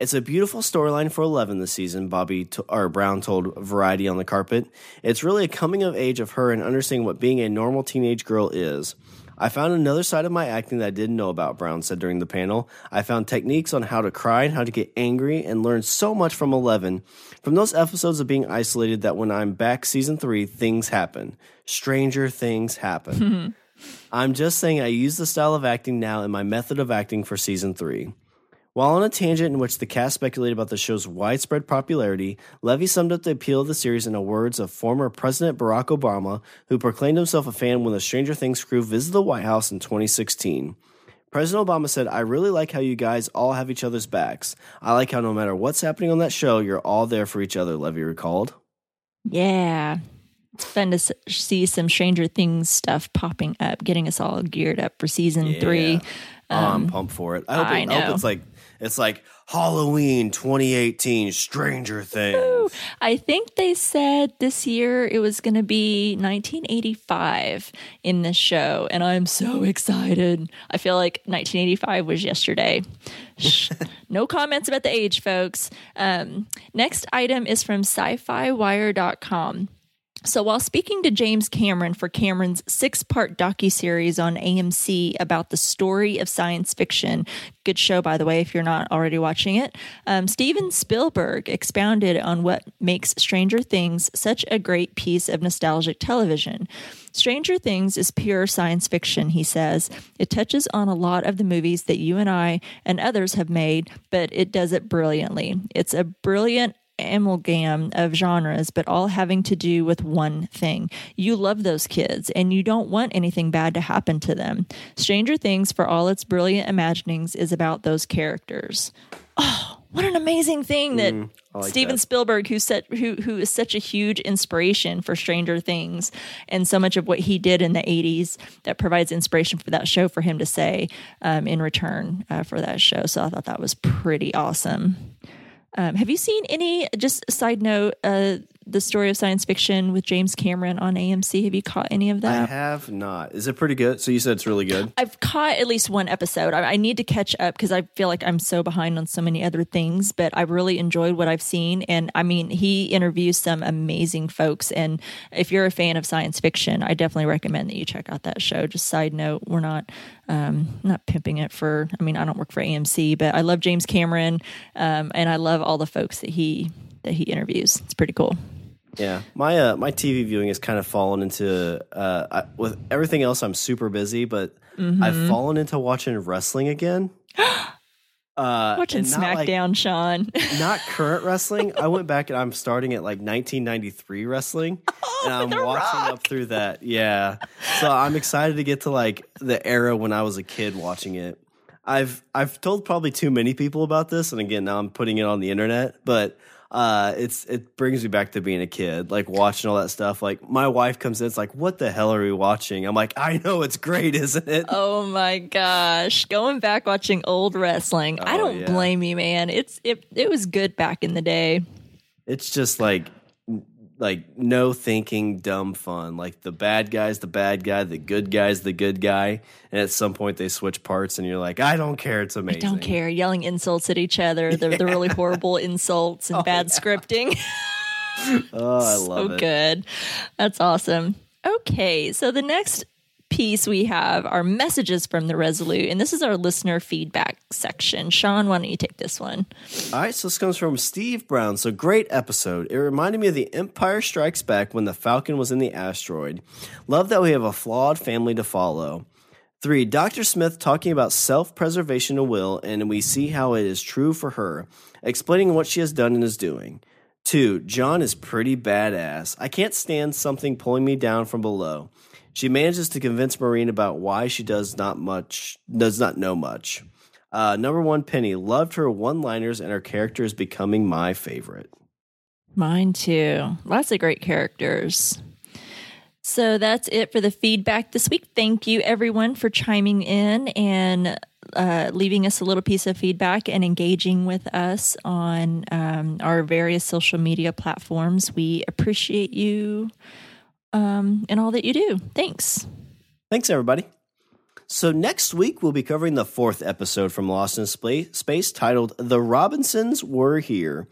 It's a beautiful storyline for Eleven this season. Bobby to, or Brown told Variety on the carpet. It's really a coming of age of her and understanding what being a normal teenage girl is. I found another side of my acting that I didn't know about, Brown said during the panel. I found techniques on how to cry and how to get angry and learned so much from 11. From those episodes of being isolated that when I'm back season three, things happen. Stranger things happen. I'm just saying I use the style of acting now in my method of acting for season three. While on a tangent in which the cast speculated about the show's widespread popularity, Levy summed up the appeal of the series in the words of former President Barack Obama, who proclaimed himself a fan when the Stranger Things crew visited the White House in 2016. President Obama said, I really like how you guys all have each other's backs. I like how no matter what's happening on that show, you're all there for each other, Levy recalled. Yeah. It's fun to see some Stranger Things stuff popping up, getting us all geared up for season three. Oh, I'm pumped for it. I hope, Um, I it, I hope it's like it's like Halloween 2018, Stranger Things. I think they said this year it was going to be 1985 in this show, and I'm so excited. I feel like 1985 was yesterday. No comments about the age, folks. Um, next item is from sci fi wire.com. So while speaking to James Cameron for Cameron's six-part docu-series on AMC about the story of science fiction, good show by the way if you're not already watching it, um, Steven Spielberg expounded on what makes Stranger Things such a great piece of nostalgic television. Stranger Things is pure science fiction, he says. It touches on a lot of the movies that you and I and others have made, but it does it brilliantly. It's a brilliant amalgam of genres, but all having to do with one thing. You love those kids and you don't want anything bad to happen to them. Stranger Things, for all its brilliant imaginings, is about those characters. Oh, what an amazing thing that Mm, like Steven that. Spielberg, who set who who is such a huge inspiration for Stranger Things, and so much of what he did in the '80s that provides inspiration for that show for him to say um, in return uh, for that show. So I thought that was pretty awesome. Um, have you seen any? Just side note, uh, the story of science fiction with James Cameron on AMC. Have you caught any of that? I have not. Is it pretty good? So you said it's really good. I've caught at least one episode. I, I need to catch up because I feel like I'm so behind on so many other things, but I really enjoyed what I've seen. And I mean, he interviews some amazing folks. And if you're a fan of science fiction, I definitely recommend that you check out that show. Just side note, we're not um, not pimping it for. I mean, I don't work for AMC, but I love James Cameron, um, and I love all the folks that he that he interviews. It's pretty cool. Yeah, my uh, my TV viewing has kind of fallen into uh, I, with everything else. I'm super busy, but Mm-hmm. I've fallen into watching wrestling again. Uh, Watching and not like- SmackDown, Sean. not current wrestling. I went back and I'm starting at like 1993 wrestling, and I'm Oh, watching Rock. up through that. Yeah, so I'm excited to get to like the era when I was a kid watching it. I've I've told probably too many people about this, and again now I'm putting it on the internet, but. Uh, it's it brings me back to being a kid, like watching all that stuff. Like my wife comes in, it's like, "What the hell are we watching?" I'm like, "I know it's great, isn't it?" Oh my gosh. Going back watching old wrestling. I Oh, don't yeah. blame you, man. It's it it was good back in the day. It's just like like no thinking dumb fun. Like the bad guy's the bad guy, the good guy's the good guy, and at some point they switch parts and you're like, I don't care, it's amazing. I Don't care. Yelling insults at each other. The, the really horrible insults and oh, bad scripting. Oh, I so love it. good. That's awesome. Okay, so the next piece we have are messages from the Resolute, and this is our listener feedback section. Sean, why don't you take this one? All right, so this comes from Steve Brown. So great episode. It reminded me of the Empire Strikes Back when the Falcon was in the asteroid. Love that we have a flawed family to follow. Three, Dr. Smith talking about self preservation of will, and we see how it is true for her, explaining what she has done and is doing. Two, John is pretty badass. I can't stand something pulling me down from below. She manages to convince Maureen about why she does not much does not know much. Uh, number one, Penny loved her one-liners, and her character is becoming my favorite. Mine too. Lots of great characters. So that's it for the feedback this week. Thank you, everyone, for chiming in and uh, leaving us a little piece of feedback and engaging with us on um, our various social media platforms. We appreciate you um, and all that you do. Thanks. Thanks, everybody. So next week we'll be covering the fourth episode from Lost in Spa- Space, titled "The Robinsons Were Here."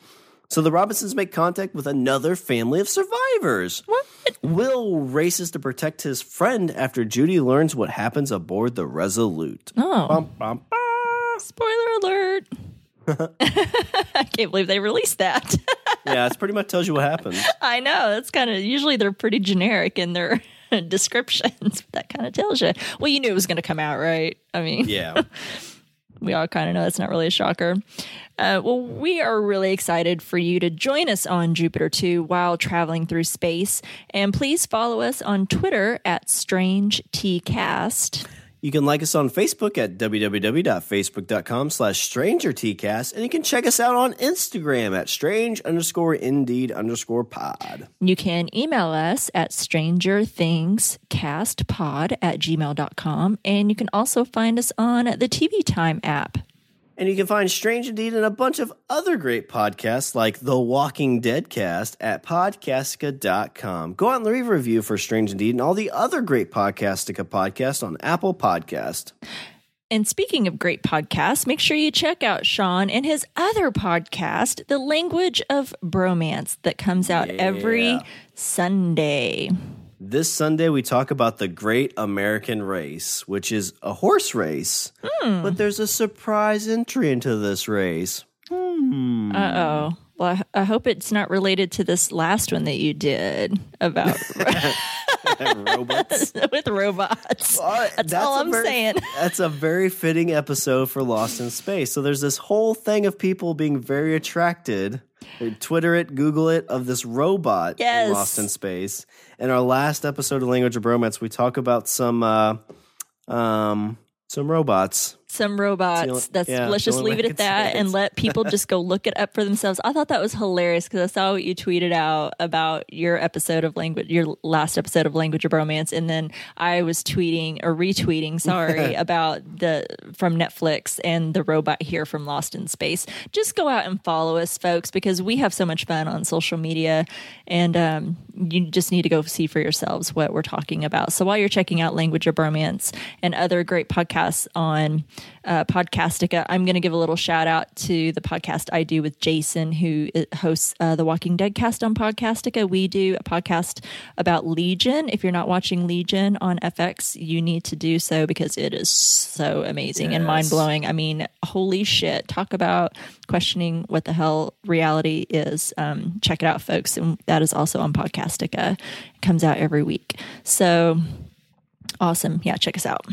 So the Robinsons make contact with another family of survivors. What? Will races to protect his friend after Judy learns what happens aboard the Resolute. Oh, Bum, bum, bum. spoiler alert. I can't believe they released that. yeah, it pretty much tells you what happens. I know. That's kind of usually they're pretty generic in their descriptions. That kind of tells you. Well, you knew it was going to come out, right? I mean, Yeah. we all kind of know that's not really a shocker. Uh, well, we are really excited for you to join us on Jupiter 2 while traveling through space. And please follow us on Twitter at Strange TCast. You can like us on Facebook at www.facebook.com slash strangertcast, and you can check us out on Instagram at strange underscore indeed underscore pod. You can email us at strangerthingscastpod at gmail.com. And you can also find us on the TV Time app. And you can find Strange Indeed and a bunch of other great podcasts like The Walking Dead cast at podcastica.com. Go out and leave a review for Strange Indeed and all the other great Podcastica podcasts on Apple Podcast. And speaking of great podcasts, make sure you check out Sean and his other podcast, The Language of Bromance, that comes out every Yeah. Sunday. This Sunday, we talk about the Great American Race, which is a horse race, but there's a surprise entry into this race. Hmm. Uh oh. Well, I I hope it's not related to this last one that you did about Robots. with robots. Uh, That's, all I'm very- saying. That's a very fitting episode for Lost in Space. So there's this whole thing of people being very attracted. Twitter it, Google it, of this robot Yes. Lost in Space. In our last episode of Language of Bromance, we talk about some uh, um, some robots. Some robots. only- That's yeah, let's just leave it at that and let people just go look it up for themselves. I thought that was hilarious because I saw what you tweeted out about your episode of language, your last episode of Language of Bromance, and then I was tweeting or retweeting, sorry, about the from Netflix and the robot here from Lost in Space. Just go out and follow us, folks, because we have so much fun on social media, and um, you just need to go see for yourselves what we're talking about. So while you're checking out Language of Bromance and other great podcasts on uh, Podcastica, I'm going to give a little shout out to the podcast I do with Jason, who hosts uh, the Walking Dead cast on Podcastica. We do a podcast about Legion. If you're not watching Legion on FX, you need to do so because it is so amazing and mind blowing. I mean, holy shit! Talk about questioning what the hell reality is. Um, check it out, folks, and that is also on Podcastica. It comes out every week. So awesome! Yeah, check us out.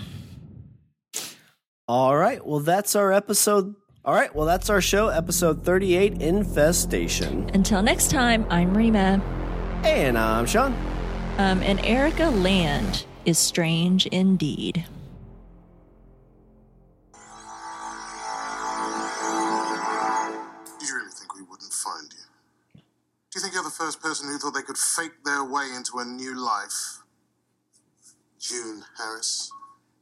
All right. Well, that's our episode. All right. Well, that's our show, episode 38, Infestation. Until next time, I'm Rima. And I'm Sean. Um, and Erica Land is strange indeed. Do you really think we wouldn't find you? Do you think you're the first person who thought they could fake their way into a new life? June Harris.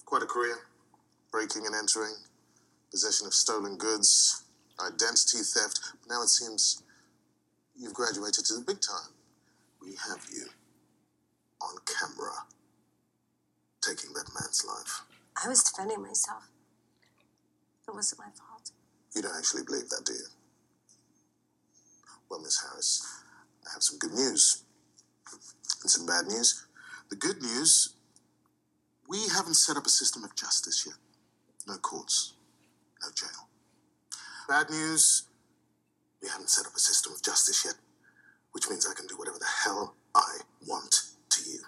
Quite a career. Breaking and entering, possession of stolen goods, identity theft. But now it seems you've graduated to the big time. We have you on camera taking that man's life. I was defending myself. It wasn't my fault. You don't actually believe that, do you? Well, Miss Harris, I have some good news and some bad news. The good news we haven't set up a system of justice yet. No courts, no jail. Bad news, we haven't set up a system of justice yet, which means I can do whatever the hell I want to you.